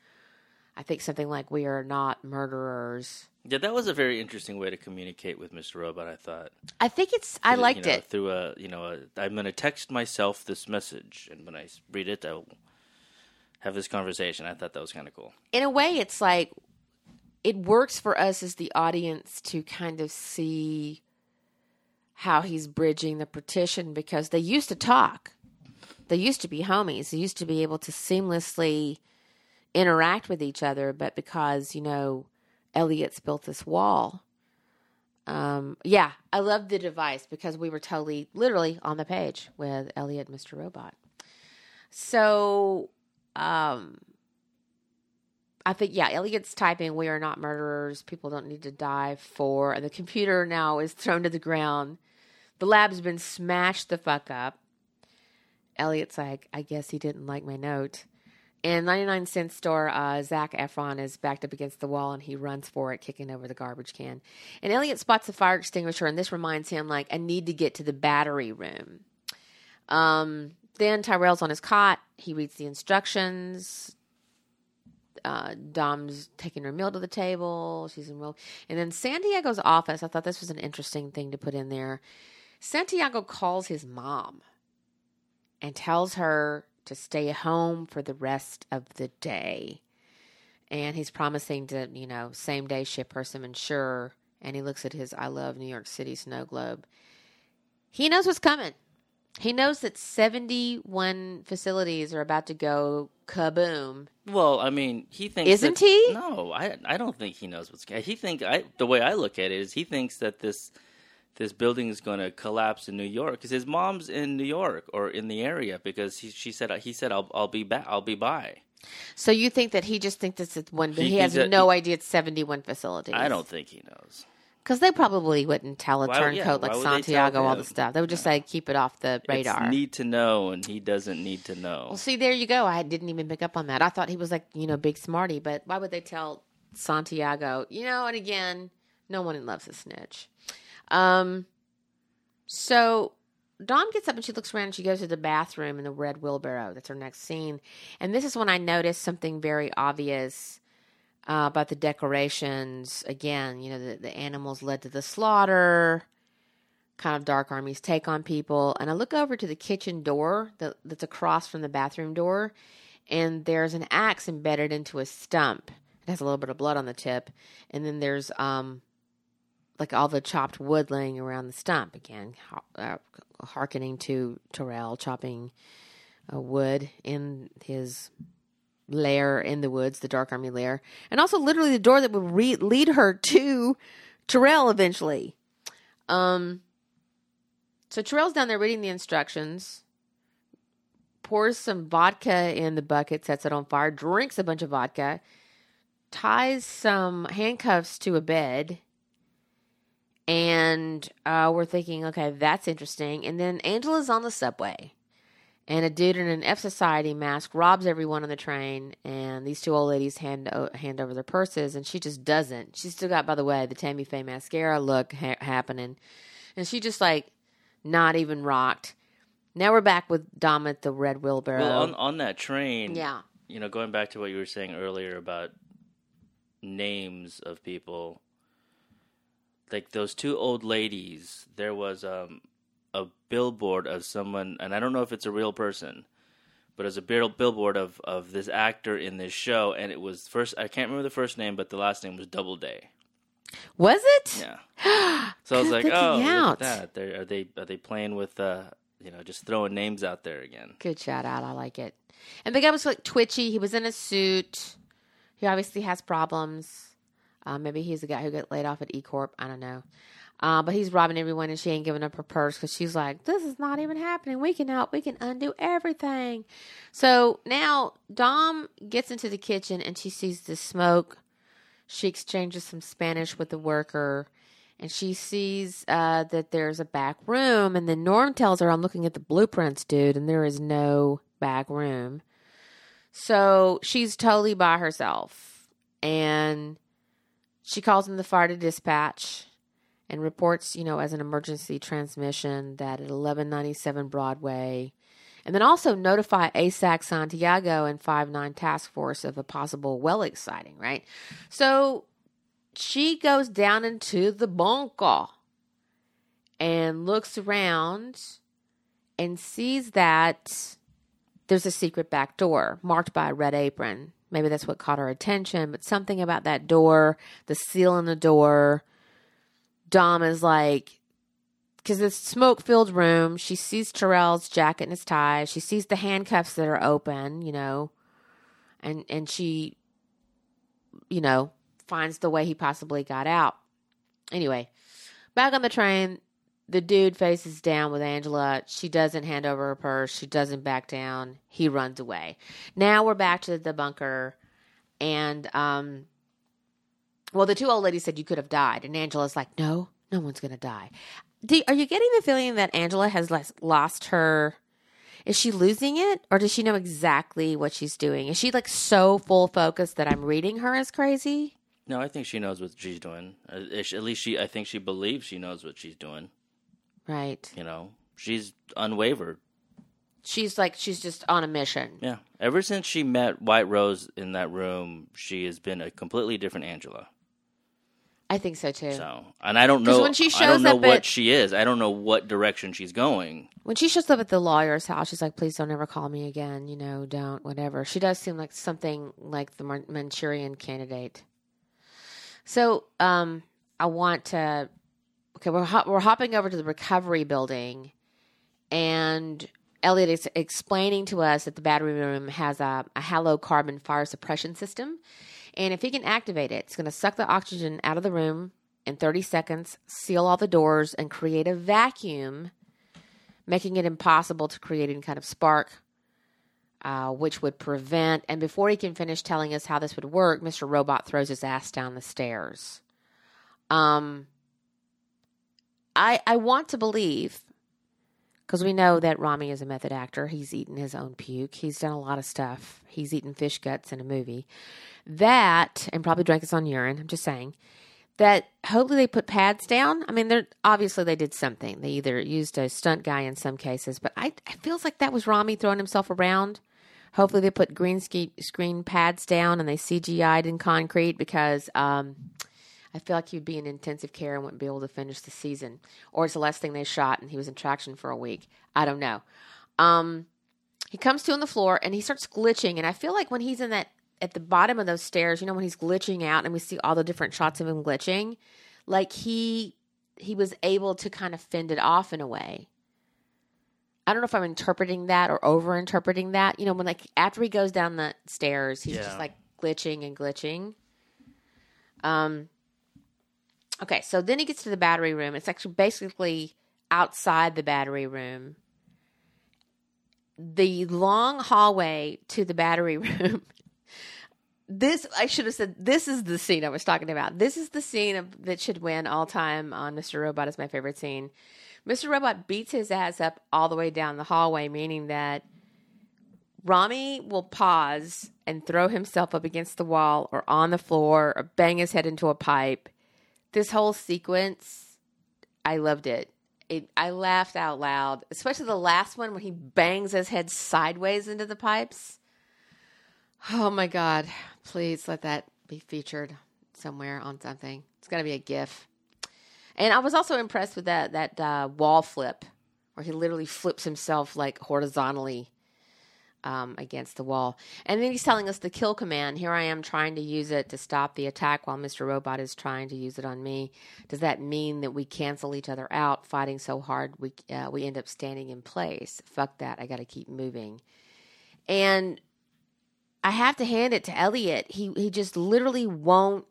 Speaker 1: I think something like, We are not murderers.
Speaker 2: Yeah, that was a very interesting way to communicate with Mr. Robot. I thought.
Speaker 1: I think it's, I
Speaker 2: You
Speaker 1: liked
Speaker 2: know,
Speaker 1: it.
Speaker 2: through a you know I'm going to text myself this message, and when I read it, I'll have this conversation. I thought that was kind of cool.
Speaker 1: in a way, it's like it works for us as the audience to kind of see how he's bridging the partition because they used to talk. They used to be homies. They used to be able to seamlessly interact with each other, but because, you know, Elliot's built this wall. Um, yeah, I love the device because we were totally, literally on the page with Elliot, Mr. Robot. So, um, I think yeah, Elliot's typing "We are not murderers. People don't need to die for." And the computer now is thrown to the ground. The lab's been smashed the fuck up. Elliot's like, "I guess he didn't like my note." And 99 cent store, uh, Zach Efron is backed up against the wall and he runs for it, kicking over the garbage can. And Elliot spots a fire extinguisher, and this reminds him, like, I need to get to the battery room. Um, then Tyrell's on his cot. He reads the instructions uh, Dom's taking her meal to the table. She's in real. And then Santiago's office. I thought this was an interesting thing to put in there. Santiago calls his mom and tells her to stay home for the rest of the day. And he's promising to, you know, same day ship her some Ensure. And he looks at his I love New York City snow globe. He knows what's coming. He knows that 71 facilities are about to go kaboom.
Speaker 2: Well, I mean, he thinks
Speaker 1: Isn't
Speaker 2: that-
Speaker 1: he?
Speaker 2: No, I I don't think he knows what's. Coming. He think I the way I look at it is he thinks that this this building is going to collapse in New York because his mom's in New York or in the area because he, she said he said I'll I'll be back I'll be by.
Speaker 1: So you think that he just thinks it's one, but
Speaker 2: He
Speaker 1: he, has
Speaker 2: that-
Speaker 1: no idea it's 71 facilities.
Speaker 2: I don't think he knows.
Speaker 1: Because they probably wouldn't tell a
Speaker 2: Why-
Speaker 1: turncoat
Speaker 2: yeah,
Speaker 1: like
Speaker 2: why would they tell
Speaker 1: Santiago all the stuff. They would just say, keep it off the radar.
Speaker 2: It's need to know, and he doesn't need to know.
Speaker 1: Well, see, there you go. I didn't even pick up on that. I thought he was like, you know, big smarty, but why would they tell Santiago? You know, and again, no one loves a snitch. Um, so Dom gets up and she looks around and she goes to the bathroom in the red wheelbarrow. That's her next scene. And this is when I noticed something very obvious uh, about the decorations. Again, you know, the, the animals led to the slaughter, kind of Dark Army's take on people. And I look over to the kitchen door that, that's across from the bathroom door, and there's an axe embedded into a stump. It has a little bit of blood on the tip. And then there's um, like all the chopped wood laying around the stump again, uh, hearkening to Tyrell chopping uh, wood in his lair in the woods, the Dark Army lair, and also literally the door that would re- lead her to Tyrell eventually. Um, so Tyrell's down there reading the instructions, pours some vodka in the bucket, sets it on fire, drinks a bunch of vodka, ties some handcuffs to a bed and uh, we're thinking, okay, that's interesting. And then Angela's on the subway, and a dude in an F Society mask robs everyone on the train. And these two old ladies hand o- hand over their purses, and she just doesn't. She's still got, by the way, the Tammy Faye mascara look ha- happening, and she just like not even rocked. Now we're back with Dom at the red wheelbarrow.
Speaker 2: Well, on on that train,
Speaker 1: yeah.
Speaker 2: you know, going back to what you were saying earlier about names of people, like those two old ladies, there was um, a billboard of someone, and I don't know if it's a real person, but it's a billboard of, of this actor in this show, and it was first, I can't remember the first name, but the last name was Doubleday.
Speaker 1: Was it?
Speaker 2: Yeah. So I was like, oh, look at that. They're, are they are they playing with, uh, you know, just throwing names out there again?
Speaker 1: Good shout out. I like it. And the guy was like twitchy. He was in a suit. He obviously has problems. Uh, maybe he's the guy who got laid off at E Corp. I don't know. Uh, but he's robbing everyone, and she ain't giving up her purse because she's like, "This is not even happening. We can help. We can undo everything." So now Dom gets into the kitchen, and she sees the smoke. She exchanges some Spanish with the worker, and she sees uh, that there's a back room. And then Norm tells her, "I'm looking at the blueprints, dude, and there is no back room." So she's totally by herself, and she calls in the fire to dispatch and reports, you know, as an emergency transmission that at 1197 Broadway, and then also notify ASAC Santiago and 59 Task Force of a possible well exciting, right? So she goes down into the bunker and looks around and sees that there's a secret back door marked by a red apron. Maybe that's what caught her attention, but something about that door, the seal on the door. Dom is like, because it's smoke filled room. She sees Tyrell's jacket and his tie. She sees the handcuffs that are open, you know, and and she, you know, finds the way he possibly got out. Anyway, back on the train, the dude faces down with Angela. She doesn't hand over her purse. She doesn't back down. He runs away. Now we're back to the bunker, and um, well, the two old ladies said you could have died, and Angela's like, no, no one's gonna die. Do, are you getting the feeling that Angela has lost her? Is she losing it, or does she know exactly what she's doing? Is she like so full focus that I'm reading her as crazy?
Speaker 2: No, I think she knows what she's doing. Uh, At least she, I think she believes she knows what she's doing.
Speaker 1: Right.
Speaker 2: You know, she's unwavered.
Speaker 1: She's like she's just on a mission.
Speaker 2: Yeah. Ever since she met White Rose in that room, she has been a completely different Angela.
Speaker 1: I think so too.
Speaker 2: So, and I don't know.
Speaker 1: when she
Speaker 2: I
Speaker 1: shows
Speaker 2: don't know
Speaker 1: up
Speaker 2: what
Speaker 1: at-
Speaker 2: she is. I don't know what direction she's going.
Speaker 1: When she shows up at the lawyer's house, she's like, "Please don't ever call me again. You know, don't whatever." She does seem like something like the Manchurian Candidate. So, um, I want to. Okay, we're we're hopping over to the recovery building, and Elliot is explaining to us that the battery room has a, a halocarbon fire suppression system, and if he can activate it, it's going to suck the oxygen out of the room in 30 seconds, seal all the doors, and create a vacuum making it impossible to create any kind of spark, uh, which would prevent. And before he can finish telling us how this would work, Mr. Robot throws his ass down the stairs. Um, I I want to believe because we know that Rami is a method actor. He's eaten his own puke. He's done a lot of stuff. He's eaten fish guts in a movie. That and probably drank his own urine. I'm just saying that hopefully they put pads down. I mean, they're obviously they did something. They either used a stunt guy in some cases, but I it feels like that was Rami throwing himself around. Hopefully they put green screen pads down and they CGI'd in concrete because um, I feel like he'd be in intensive care and wouldn't be able to finish the season. Or it's the last thing they shot and he was in traction for a week. I don't know. Um, he comes to on the floor and he starts glitching, and I feel like when he's in that at the bottom of those stairs, you know, when he's glitching out and we see all the different shots of him glitching, like he he was able to kind of fend it off in a way. I don't know if I'm interpreting that or over interpreting that. You know, when like after he goes down the stairs, he's
Speaker 2: Yeah.
Speaker 1: just like glitching and glitching. Um Okay, so then he gets to the battery room. It's actually basically outside the battery room. The long hallway to the battery room. this I should have said this is the scene I was talking about. This is the scene of, that should win all time on Mr. Robot is my favorite scene. Mr. Robot beats his ass up all the way down the hallway, meaning that Rami will pause and throw himself up against the wall or on the floor or bang his head into a pipe. This whole sequence, I loved it. it, I laughed out loud, especially the last one when he bangs his head sideways into the pipes. Oh my God. Please let that be featured somewhere on something. It's going to be a GIF. And I was also impressed with that, that uh, wall flip where he literally flips himself like horizontally um, against the wall. And then he's telling us the kill command. Here I am trying to use it to stop the attack while Mr. Robot is trying to use it on me. Does that mean that we cancel each other out, fighting so hard we uh, we end up standing in place? Fuck that! I got to keep moving. And I have to hand it to Elliot. He he just literally won't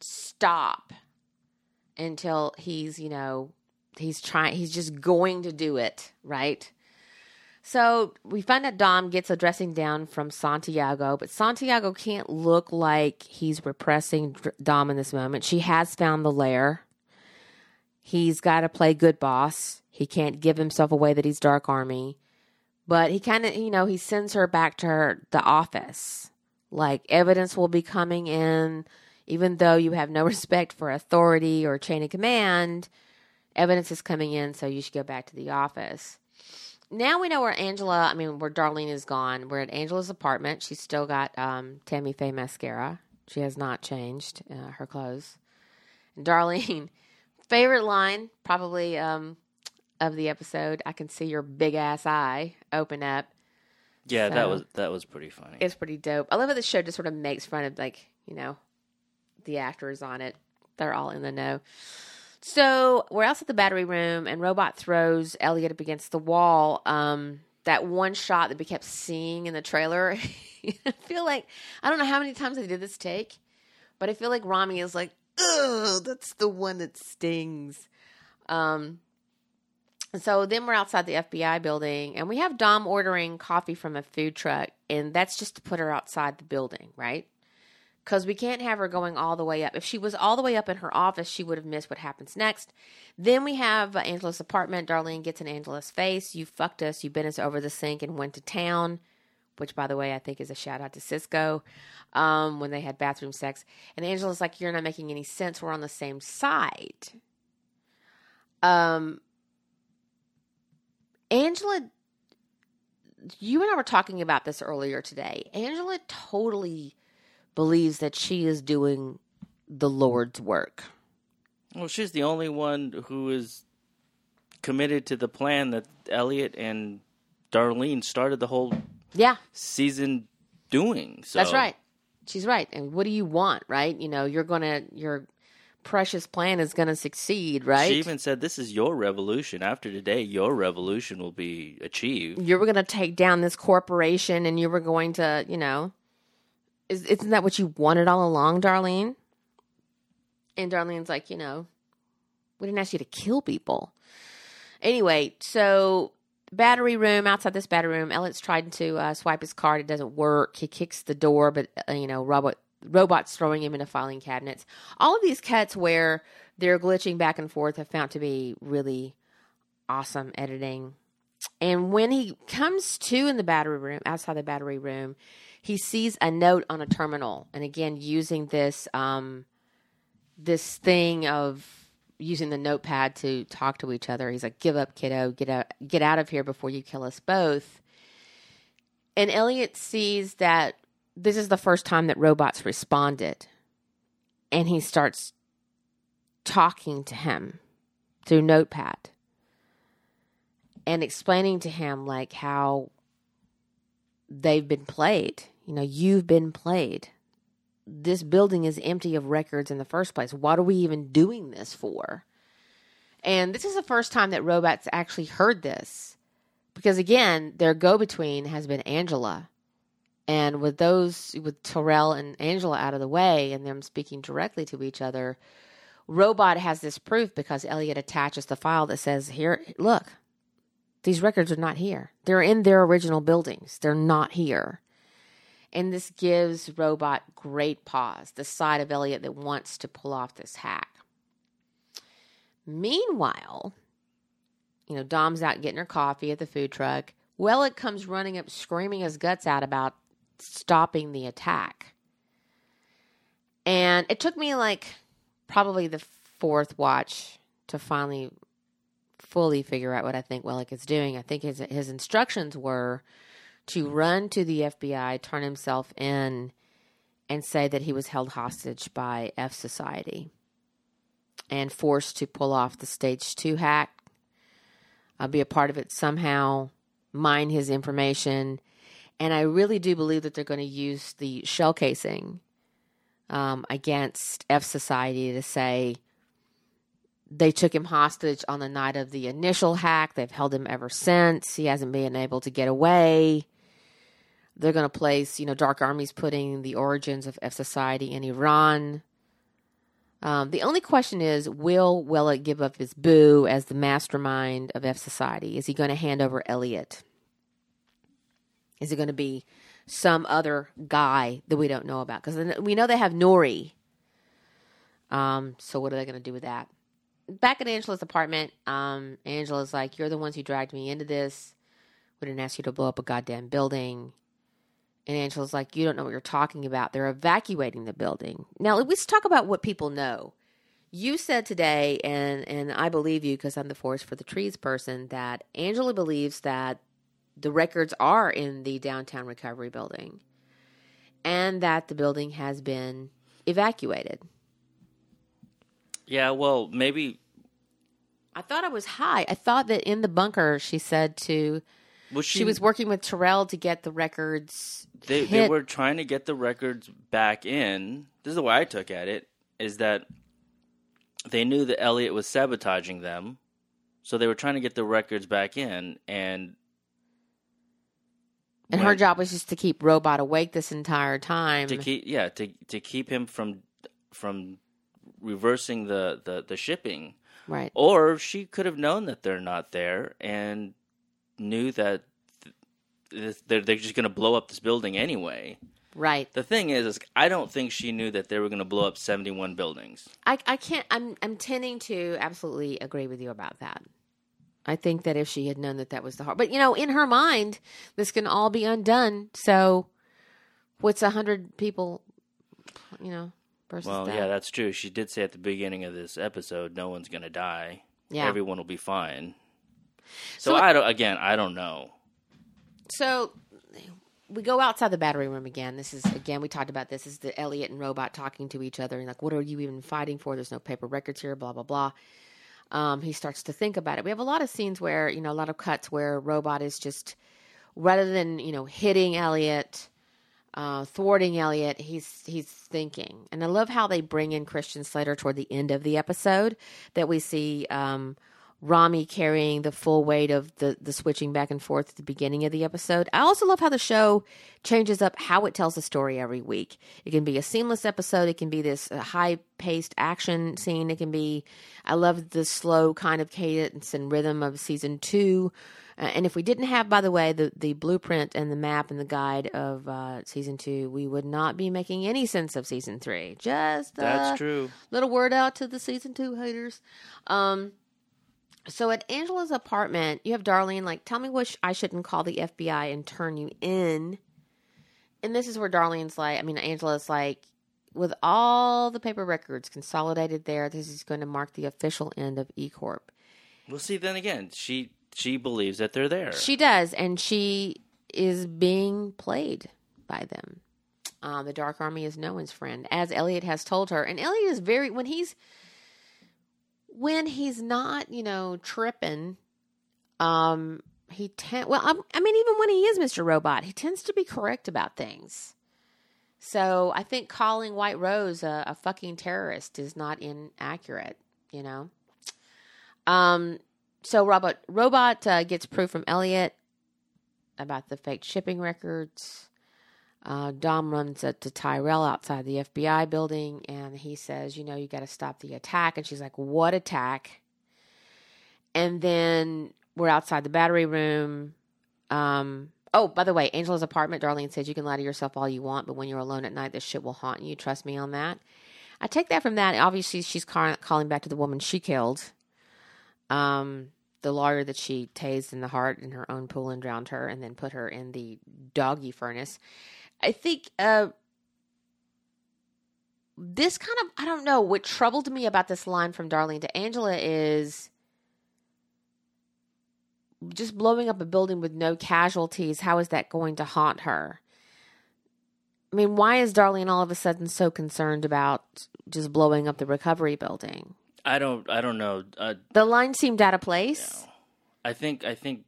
Speaker 1: stop until he's you know he's trying. He's just going to do it right so we find that Dom gets a dressing down from Santiago, but Santiago can't look like he's repressing Dom in this moment. She has found the lair. He's got to play good boss. He can't give himself away that he's Dark Army. But he kind of, you know, he sends her back to her, the office. Like, evidence will be coming in, even though you have no respect for authority or chain of command. Evidence is coming in, so you should go back to the office now we know where Angela, I mean, where Darlene is gone. We're at Angela's apartment. She's still got um, Tammy Faye mascara. She has not changed uh, her clothes. And Darlene, favorite line probably um, of the episode. I can see your big ass eye open up.
Speaker 2: Yeah, so, that was that was pretty funny.
Speaker 1: It's pretty dope. I love how the show just sort of makes fun of like you know the actors on it. They're all in the know. So we're outside the battery room, and Robot throws Elliot up against the wall. Um, that one shot that we kept seeing in the trailer. I feel like I don't know how many times they did this take, but I feel like Rami is like, "Oh, that's the one that stings." Um, so then we're outside the FBI building, and we have Dom ordering coffee from a food truck, and that's just to put her outside the building, right? Because we can't have her going all the way up. If she was all the way up in her office, she would have missed what happens next. Then we have uh, Angela's apartment. Darlene gets in Angela's face. You fucked us. You bent us over the sink and went to town, which, by the way, I think is a shout out to Cisco um, when they had bathroom sex. And Angela's like, You're not making any sense. We're on the same side. Um, Angela, you and I were talking about this earlier today. Angela totally believes that she is doing the Lord's work.
Speaker 2: Well, she's the only one who is committed to the plan that Elliot and Darlene started the whole
Speaker 1: yeah
Speaker 2: season doing. So
Speaker 1: That's right. She's right. And what do you want, right? You know, you're going to your precious plan is going to succeed, right?
Speaker 2: She even said this is your revolution. After today, your revolution will be achieved.
Speaker 1: You were going to take down this corporation and you were going to, you know, is, isn't that what you wanted all along, Darlene? And Darlene's like, you know, we didn't ask you to kill people. Anyway, so battery room outside this battery room, Elliot's trying to uh, swipe his card. It doesn't work. He kicks the door, but uh, you know, robot robots throwing him into filing cabinets. All of these cuts where they're glitching back and forth have found to be really awesome editing. And when he comes to in the battery room, outside the battery room, he sees a note on a terminal, and again using this um, this thing of using the notepad to talk to each other. He's like, "Give up, kiddo. Get out, get out of here before you kill us both." And Elliot sees that this is the first time that robots responded, and he starts talking to him through notepad and explaining to him like how they've been played you know, you've been played. This building is empty of records in the first place. What are we even doing this for? And this is the first time that robots actually heard this. Because again, their go between has been Angela. And with those, with Tyrell and Angela out of the way and them speaking directly to each other, Robot has this proof because Elliot attaches the file that says, Here, look, these records are not here. They're in their original buildings, they're not here. And this gives Robot great pause, the side of Elliot that wants to pull off this hack. Meanwhile, you know, Dom's out getting her coffee at the food truck. Elliot comes running up, screaming his guts out about stopping the attack. And it took me like probably the fourth watch to finally fully figure out what I think Wellick is doing. I think his his instructions were to run to the FBI, turn himself in, and say that he was held hostage by F Society and forced to pull off the stage two hack, uh, be a part of it somehow, mine his information. And I really do believe that they're going to use the shell casing um, against F Society to say they took him hostage on the night of the initial hack. They've held him ever since. He hasn't been able to get away. They're going to place, you know, Dark Army's putting the origins of F Society in Iran. Um, the only question is, will Wellick give up his boo as the mastermind of F Society? Is he going to hand over Elliot? Is it going to be some other guy that we don't know about? Because we know they have Nori. Um, so what are they going to do with that? Back at Angela's apartment, um, Angela's like, "You're the ones who dragged me into this. We didn't ask you to blow up a goddamn building." And Angela's like, You don't know what you're talking about. They're evacuating the building. Now, let's talk about what people know. You said today, and, and I believe you because I'm the forest for the trees person, that Angela believes that the records are in the downtown recovery building and that the building has been evacuated.
Speaker 2: Yeah, well, maybe.
Speaker 1: I thought I was high. I thought that in the bunker, she said to.
Speaker 2: Was
Speaker 1: she, she was working with Tyrell to get the records
Speaker 2: they, they were trying to get the records back in. This is the way I took at it: is that they knew that Elliot was sabotaging them, so they were trying to get the records back in, and
Speaker 1: and her job was just to keep Robot awake this entire time.
Speaker 2: To keep, yeah, to to keep him from from reversing the the, the shipping.
Speaker 1: Right.
Speaker 2: Or she could have known that they're not there and knew that they're, they're just going to blow up this building anyway.
Speaker 1: Right.
Speaker 2: The thing is, is I don't think she knew that they were going to blow up 71 buildings.
Speaker 1: I, I can't, I'm, I'm tending to absolutely agree with you about that. I think that if she had known that that was the heart, but you know, in her mind, this can all be undone. So, what's a hundred people, you know, versus
Speaker 2: well, yeah, that's true. She did say at the beginning of this episode, no one's going to die.
Speaker 1: Yeah,
Speaker 2: everyone will be fine. So, so I don't. Again, I don't know.
Speaker 1: So we go outside the battery room again. This is again we talked about this. this is the Elliot and Robot talking to each other and like, what are you even fighting for? There's no paper records here. Blah blah blah. Um, he starts to think about it. We have a lot of scenes where you know a lot of cuts where Robot is just rather than you know hitting Elliot, uh, thwarting Elliot, he's he's thinking. And I love how they bring in Christian Slater toward the end of the episode that we see. Um, Rami carrying the full weight of the, the switching back and forth at the beginning of the episode. I also love how the show changes up how it tells the story every week. It can be a seamless episode. It can be this uh, high paced action scene. It can be, I love the slow kind of cadence and rhythm of season two. Uh, and if we didn't have, by the way, the, the blueprint and the map and the guide of uh, season two, we would not be making any sense of season three. Just
Speaker 2: that's true.
Speaker 1: Little word out to the season two haters. Um, so at Angela's apartment, you have Darlene like, tell me what I shouldn't call the FBI and turn you in. And this is where Darlene's like, I mean, Angela's like, with all the paper records consolidated there, this is going to mark the official end of E Corp.
Speaker 2: Well, see, then again, she she believes that they're there.
Speaker 1: She does, and she is being played by them. Uh, the Dark Army is no one's friend, as Elliot has told her. And Elliot is very when he's when he's not, you know, tripping, um, he tend well, I'm, i mean, even when he is Mr. Robot, he tends to be correct about things. So I think calling White Rose a, a fucking terrorist is not inaccurate, you know. Um, so Robot Robot uh, gets proof from Elliot about the fake shipping records. Uh, Dom runs to Tyrell outside the FBI building and he says, You know, you got to stop the attack. And she's like, What attack? And then we're outside the battery room. Um, oh, by the way, Angela's apartment, Darlene says, You can lie to yourself all you want, but when you're alone at night, this shit will haunt you. Trust me on that. I take that from that. Obviously, she's calling back to the woman she killed. Um, the lawyer that she tased in the heart in her own pool and drowned her and then put her in the doggy furnace. I think uh, this kind of I don't know what troubled me about this line from Darlene to Angela is just blowing up a building with no casualties, how is that going to haunt her? I mean, why is Darlene all of a sudden so concerned about just blowing up the recovery building?
Speaker 2: I don't. I don't know. Uh,
Speaker 1: The line seemed out of place.
Speaker 2: I think. I think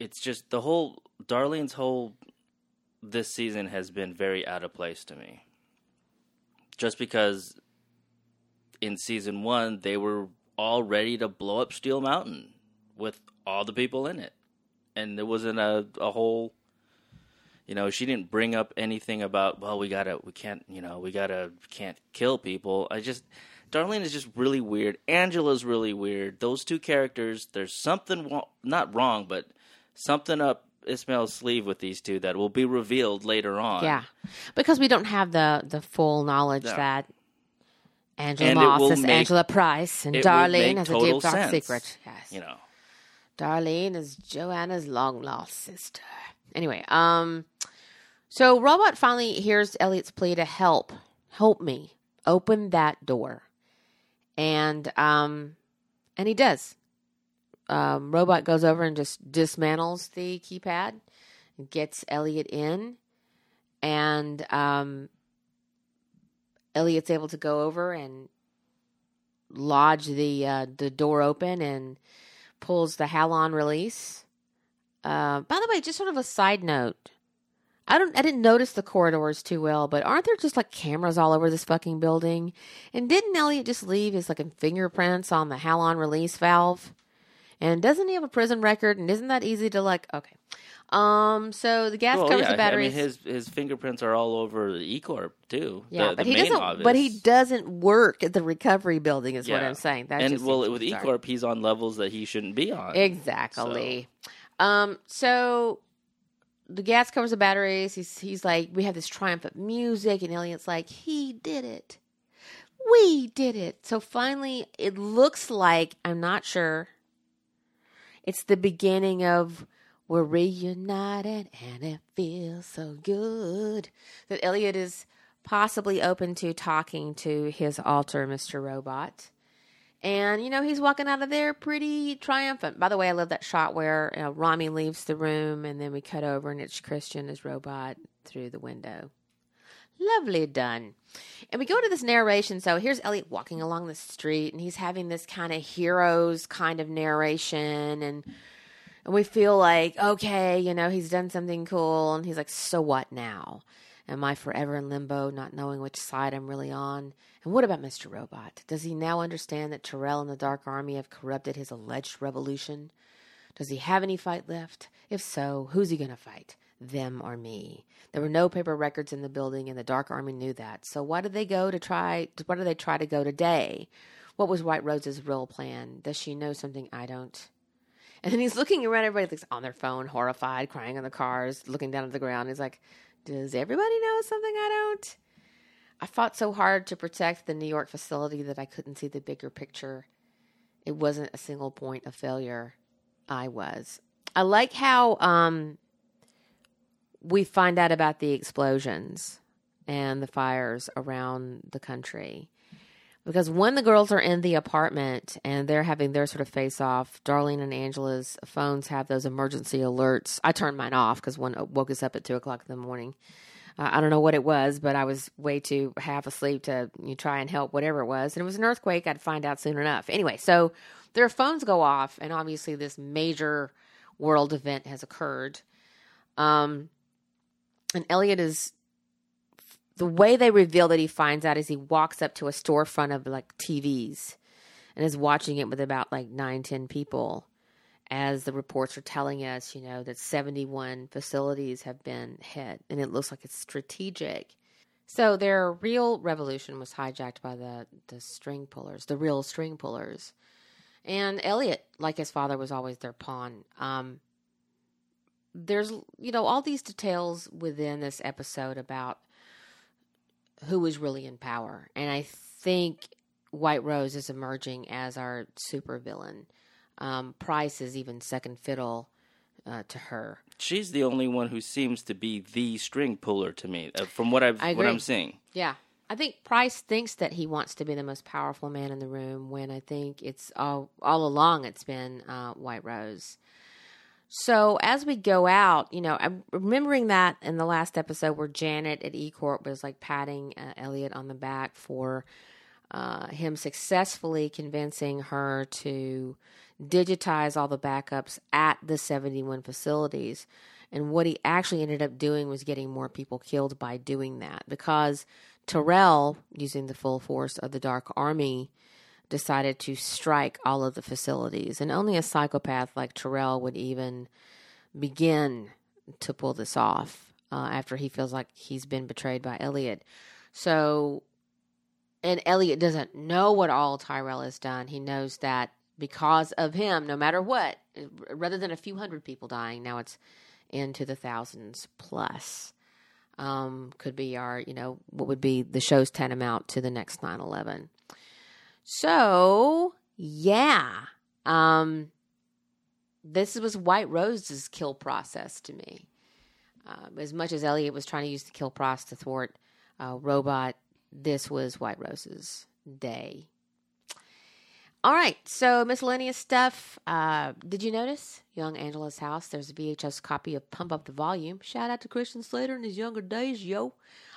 Speaker 2: it's just the whole Darlene's whole this season has been very out of place to me. Just because in season one they were all ready to blow up Steel Mountain with all the people in it, and there wasn't a a whole. You know, she didn't bring up anything about well, we gotta, we can't, you know, we gotta, can't kill people. I just, Darlene is just really weird. Angela's really weird. Those two characters, there's something not wrong, but something up Esmail's sleeve with these two that will be revealed later on.
Speaker 1: Yeah, because we don't have the the full knowledge
Speaker 2: No.
Speaker 1: that Angela
Speaker 2: And it
Speaker 1: Moss
Speaker 2: will
Speaker 1: is
Speaker 2: make-
Speaker 1: Angela Price and
Speaker 2: it will
Speaker 1: Darlene has a
Speaker 2: total
Speaker 1: deep dark
Speaker 2: sense.
Speaker 1: secret. Yes,
Speaker 2: You know,
Speaker 1: Darlene is Joanna's long lost sister. Anyway, um, so Robot finally hears Elliot's plea to help, help me open that door, and um, and he does. Um, Robot goes over and just dismantles the keypad, gets Elliot in, and um, Elliot's able to go over and lodge the uh, the door open and pulls the halon release. Uh, by the way, just sort of a side note. I don't I didn't notice the corridors too well, but aren't there just like cameras all over this fucking building? And didn't Elliot just leave his like fingerprints on the halon release valve? And doesn't he have a prison record? And isn't that easy to like okay. Um so the gas
Speaker 2: well,
Speaker 1: covers
Speaker 2: yeah,
Speaker 1: the batteries.
Speaker 2: I mean, his his fingerprints are all over the E Corp too.
Speaker 1: yeah,
Speaker 2: the,
Speaker 1: but
Speaker 2: the
Speaker 1: he
Speaker 2: main
Speaker 1: doesn't
Speaker 2: office.
Speaker 1: but he doesn't work at the recovery building is what I'm saying. That
Speaker 2: and
Speaker 1: just
Speaker 2: well, with E. Corp, he's on levels that he shouldn't be on.
Speaker 1: Exactly. Um, so the gas covers the batteries. He's he's like, we have this triumph of music, and Elliot's like, he did it. We did it. So finally, it looks like I'm not sure. It's the beginning of we're reunited, and it feels so good that Elliot is possibly open to talking to his alter, Mr. Robot. And, you know, he's walking out of there pretty triumphant. By the way, I love that shot where you know, Rami leaves the room and then we cut over and it's Christian as robot through the window. Lovely done. And we go to this narration. So here's Elliot walking along the street and he's having this kind of heroes kind of narration and and we feel like, okay, you know, he's done something cool and he's like, so what now? Am I forever in limbo, not knowing which side I'm really on? And what about Mr. Robot? Does he now understand that Tyrell and the Dark Army have corrupted his alleged revolution? Does he have any fight left? If so, who's he going to fight? Them or me? There were no paper records in the building, and the Dark Army knew that. So why did they go to try? Why did they try to go today? What was White Rose's real plan? Does she know something I don't? And then he's looking around. Everybody's on their phone, horrified, crying in the cars, looking down at the ground. He's like, "Does everybody know something I don't?" I fought so hard to protect the New York facility that I couldn't see the bigger picture. It wasn't a single point of failure. I was. I like how um, we find out about the explosions and the fires around the country. Because when the girls are in the apartment and they're having their sort of face off, Darlene and Angela's phones have those emergency alerts. I turned mine off because one woke us up at two o'clock in the morning. Uh, I don't know what it was, but I was way too half asleep to you try and help whatever it was. And it was an earthquake. I'd find out soon enough. Anyway, so their phones go off, and obviously this major world event has occurred. Um, and Elliot is the way they reveal that he finds out is he walks up to a storefront of like TVs and is watching it with about like nine, ten people as the reports are telling us, you know, that 71 facilities have been hit and it looks like it's strategic. So their real revolution was hijacked by the, the string pullers, the real string pullers. And Elliot, like his father, was always their pawn. Um, there's, you know, all these details within this episode about who is really in power. And I think White Rose is emerging as our supervillain. Um, Price is even second fiddle uh, to her.
Speaker 2: She's the only one who seems to be the string puller to me, uh, from what I've what I'm seeing.
Speaker 1: Yeah. I think Price thinks that he wants to be the most powerful man in the room when I think it's all all along it's been uh, White Rose. So as we go out, you know, I'm remembering that in the last episode where Janet at E Corp was like patting uh, Elliot on the back for uh, him successfully convincing her to digitize all the backups at the 71 facilities. And what he actually ended up doing was getting more people killed by doing that because Tyrell, using the full force of the Dark Army, decided to strike all of the facilities. And only a psychopath like Tyrell would even begin to pull this off uh, after he feels like he's been betrayed by Elliot. So, and Elliot doesn't know what all Tyrell has done. He knows that because of him, no matter what, rather than a few hundred people dying, now it's into the thousands plus. Um, could be our, you know, what would be the show's tantamount to the next 9 11. So, yeah. Um, this was White Rose's kill process to me. Um, as much as Elliot was trying to use the kill process to thwart uh, Robot, this was White Rose's day. All right, so miscellaneous stuff. Uh, did you notice Young Angela's house? There's a VHS copy of Pump Up the Volume. Shout out to Christian Slater in his younger days, yo.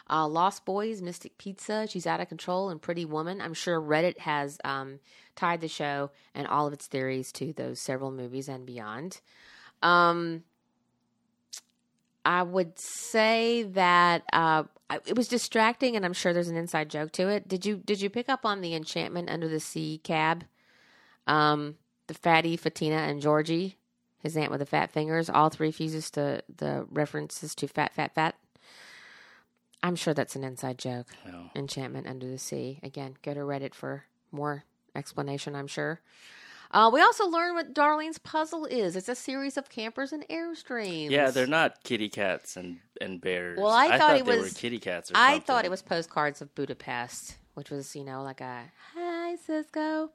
Speaker 1: Uh, Lost Boys, Mystic Pizza, She's Out of Control, and Pretty Woman. I'm sure Reddit has um, tied the show and all of its theories to those several movies and beyond. Um, I would say that uh, it was distracting, and I'm sure there's an inside joke to it. Did you did you pick up on the Enchantment Under the Sea cab? Um, the fatty Fatina and Georgie, his aunt with the fat fingers, all three fuses to the references to fat, fat, fat. I'm sure that's an inside joke.
Speaker 2: No.
Speaker 1: Enchantment Under the Sea. Again, go to Reddit for more explanation, I'm sure. Uh, we also learn what Darlene's puzzle is. It's a series of campers and airstreams.
Speaker 2: Yeah, they're not kitty cats and, and bears.
Speaker 1: Well, I, thought, it
Speaker 2: they
Speaker 1: was
Speaker 2: were kitty cats. Or
Speaker 1: I
Speaker 2: something.
Speaker 1: thought it was postcards of Budapest, which was you know like a hi Cisco.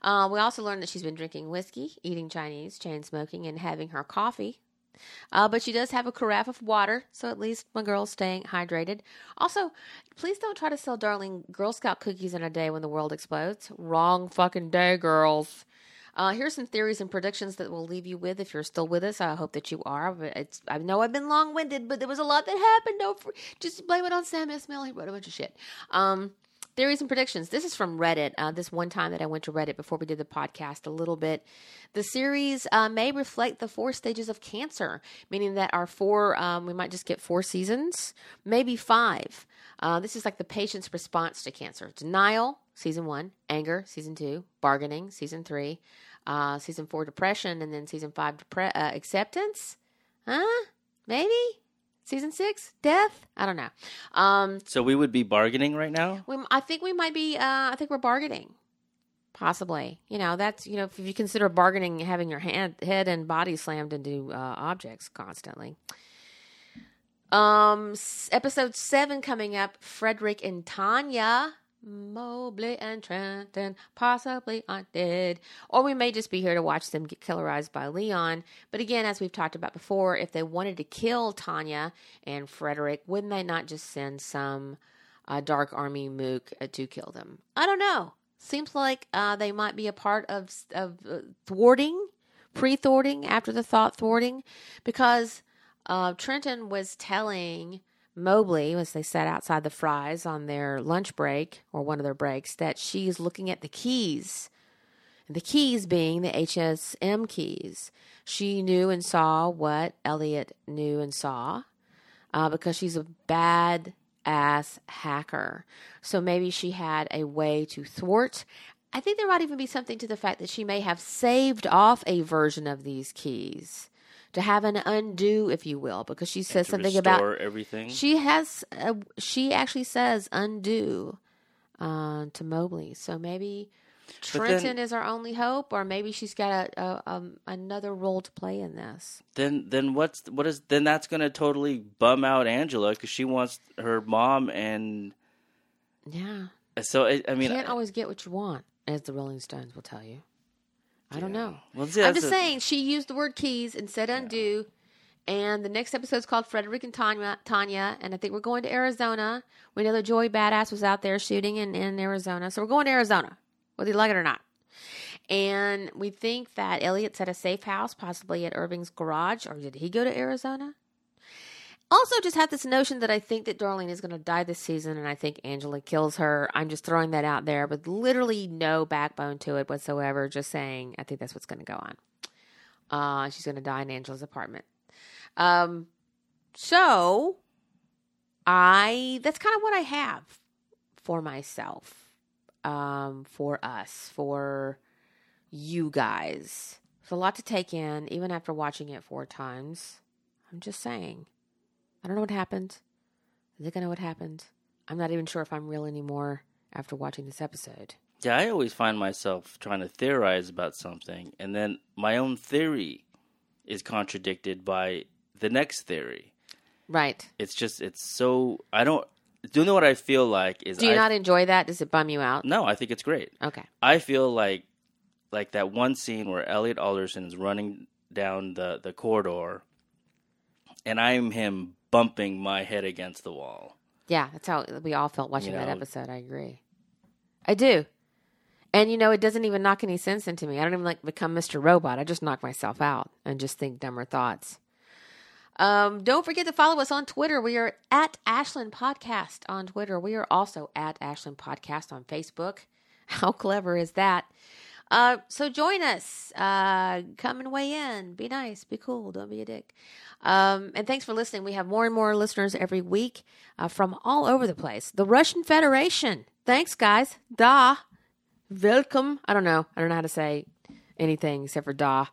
Speaker 1: Uh, we also learned that she's been drinking whiskey, eating Chinese, chain smoking, and having her coffee. Uh, but she does have a carafe of water, so at least my girl's staying hydrated. Also, please don't try to sell darling Girl Scout cookies in a day when the world explodes. Wrong fucking day, girls. Uh, here's some theories and predictions that we'll leave you with if you're still with us. I hope that you are. It's I know I've been long winded, but there was a lot that happened. Don't just blame it on Sam Esmail. He wrote a bunch of shit. Um, theories and predictions. This is from Reddit. Uh, this one time that I went to Reddit before we did the podcast a little bit. The series uh, may reflect the four stages of cancer, meaning that our four, um, we might just get four seasons, maybe five. Uh, this is like the patient's response to cancer denial, season one, anger, season two, bargaining, season three, uh, season four, depression, and then season five, depre- uh, acceptance. Huh? Maybe? Season six, death. I don't know. Um,
Speaker 2: So we would be bargaining right now.
Speaker 1: we, I think we might be. Uh, I think we're bargaining, possibly. You know, that's you know, if you consider bargaining having your hand, head and body slammed into uh, objects constantly. Um, episode seven coming up. Frederick and Tanya. Mobley and Trenton, possibly undead. Or we may just be here to watch them get killerized by Leon. But again, as we've talked about before, if they wanted to kill Tanya and Frederick, wouldn't they not just send some uh, Dark Army mook uh, to kill them? I don't know. Seems like uh, they might be a part of, of uh, thwarting, pre thwarting, after the thought thwarting, because uh, Trenton was telling Mobley, as they sat outside the Fries on their lunch break or one of their breaks, that she's looking at the keys. The keys being the HSM keys. She knew and saw what Elliot knew and saw uh, because she's a bad ass hacker. So maybe she had a way to thwart. I think there might even be something to the fact that she may have saved off a version of these keys to have an undo, if you will, because she says
Speaker 2: to
Speaker 1: something about
Speaker 2: everything.
Speaker 1: she has. A, she actually says undo uh, to Mobley. So maybe
Speaker 2: then-
Speaker 1: Trenton is our only hope, or maybe she's got a, a um, another role to play in this.
Speaker 2: then then what's what is then that's gonna totally bum out Angela because she wants her mom and
Speaker 1: Yeah,
Speaker 2: so it, I mean you
Speaker 1: can't always get what you want, as the Rolling Stones will tell you. I don't know.
Speaker 2: well, see,
Speaker 1: I'm just
Speaker 2: a-
Speaker 1: saying she used the word keys and said undo. And the next episode's called Frederick and Tanya, Tanya, and I think we're going to Arizona. We know that Joey Badass was out there shooting in, in Arizona, so we're going to Arizona, whether you like it or not. And we think that Elliot's at a safe house, possibly at Irving's garage, or did he go to Arizona? Also, just have this notion that I think that Darlene is going to die this season, and I think Angela kills her. I'm just throwing that out there with literally no backbone to it whatsoever. Just saying, I think that's what's going to go on. Uh, she's going to die in Angela's apartment. Um, so I that's kind of what I have for myself, um, for us, for you guys. It's a lot to take in, even after watching it four times. I'm just saying. I don't know what happened. I think I know what happened. I'm not even sure if I'm real anymore after watching this episode.
Speaker 2: Yeah, I always find myself trying to theorize about something, and then my own theory is contradicted by the next theory.
Speaker 1: Right.
Speaker 2: It's just, it's so. I don't. Do you know what I feel like? Is
Speaker 1: Do you
Speaker 2: I,
Speaker 1: not enjoy that? Does it bum you out?
Speaker 2: No, I think it's great.
Speaker 1: Okay.
Speaker 2: I feel like like that one scene where Elliot Alderson is running down the, the corridor and I'm him bumping my head against the wall.
Speaker 1: Yeah, that's how we all felt watching
Speaker 2: You
Speaker 1: that episode. I agree. I do. And you know, it doesn't even knock any sense into me. I don't even like become Mr. Robot. I just knock myself out and just think dumber thoughts. Um, don't forget to follow us on Twitter. We are at Ashland Podcast on Twitter. We are also at Ashland Podcast on Facebook. How clever is that? Uh, so join us. Uh, come and weigh in. Be nice. Be cool. Don't be a dick. Um, and thanks for listening. We have more and more listeners every week uh, from all over the place. The Russian Federation. Thanks, guys. Da. Welcome. I don't know. I don't know how to say anything except for da.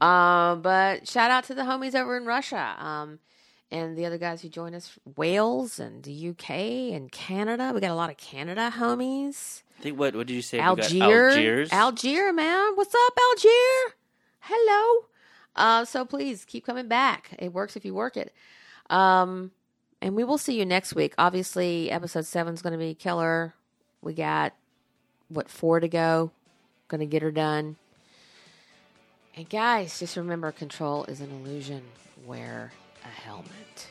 Speaker 1: Uh, but shout out to the homies over in Russia. Um, and the other guys who join us, Wales and the UK and Canada. We got a lot of Canada homies.
Speaker 2: I think what what did you say?
Speaker 1: Algier,
Speaker 2: Algiers.
Speaker 1: Algier, man. What's up, Algier? Hello. Uh, so please keep coming back. It works if you work it. Um, and we will see you next week. Obviously, episode seven is going to be killer. We got what four to go. Going to get her done. And guys, just remember, control is an illusion. Wear a helmet.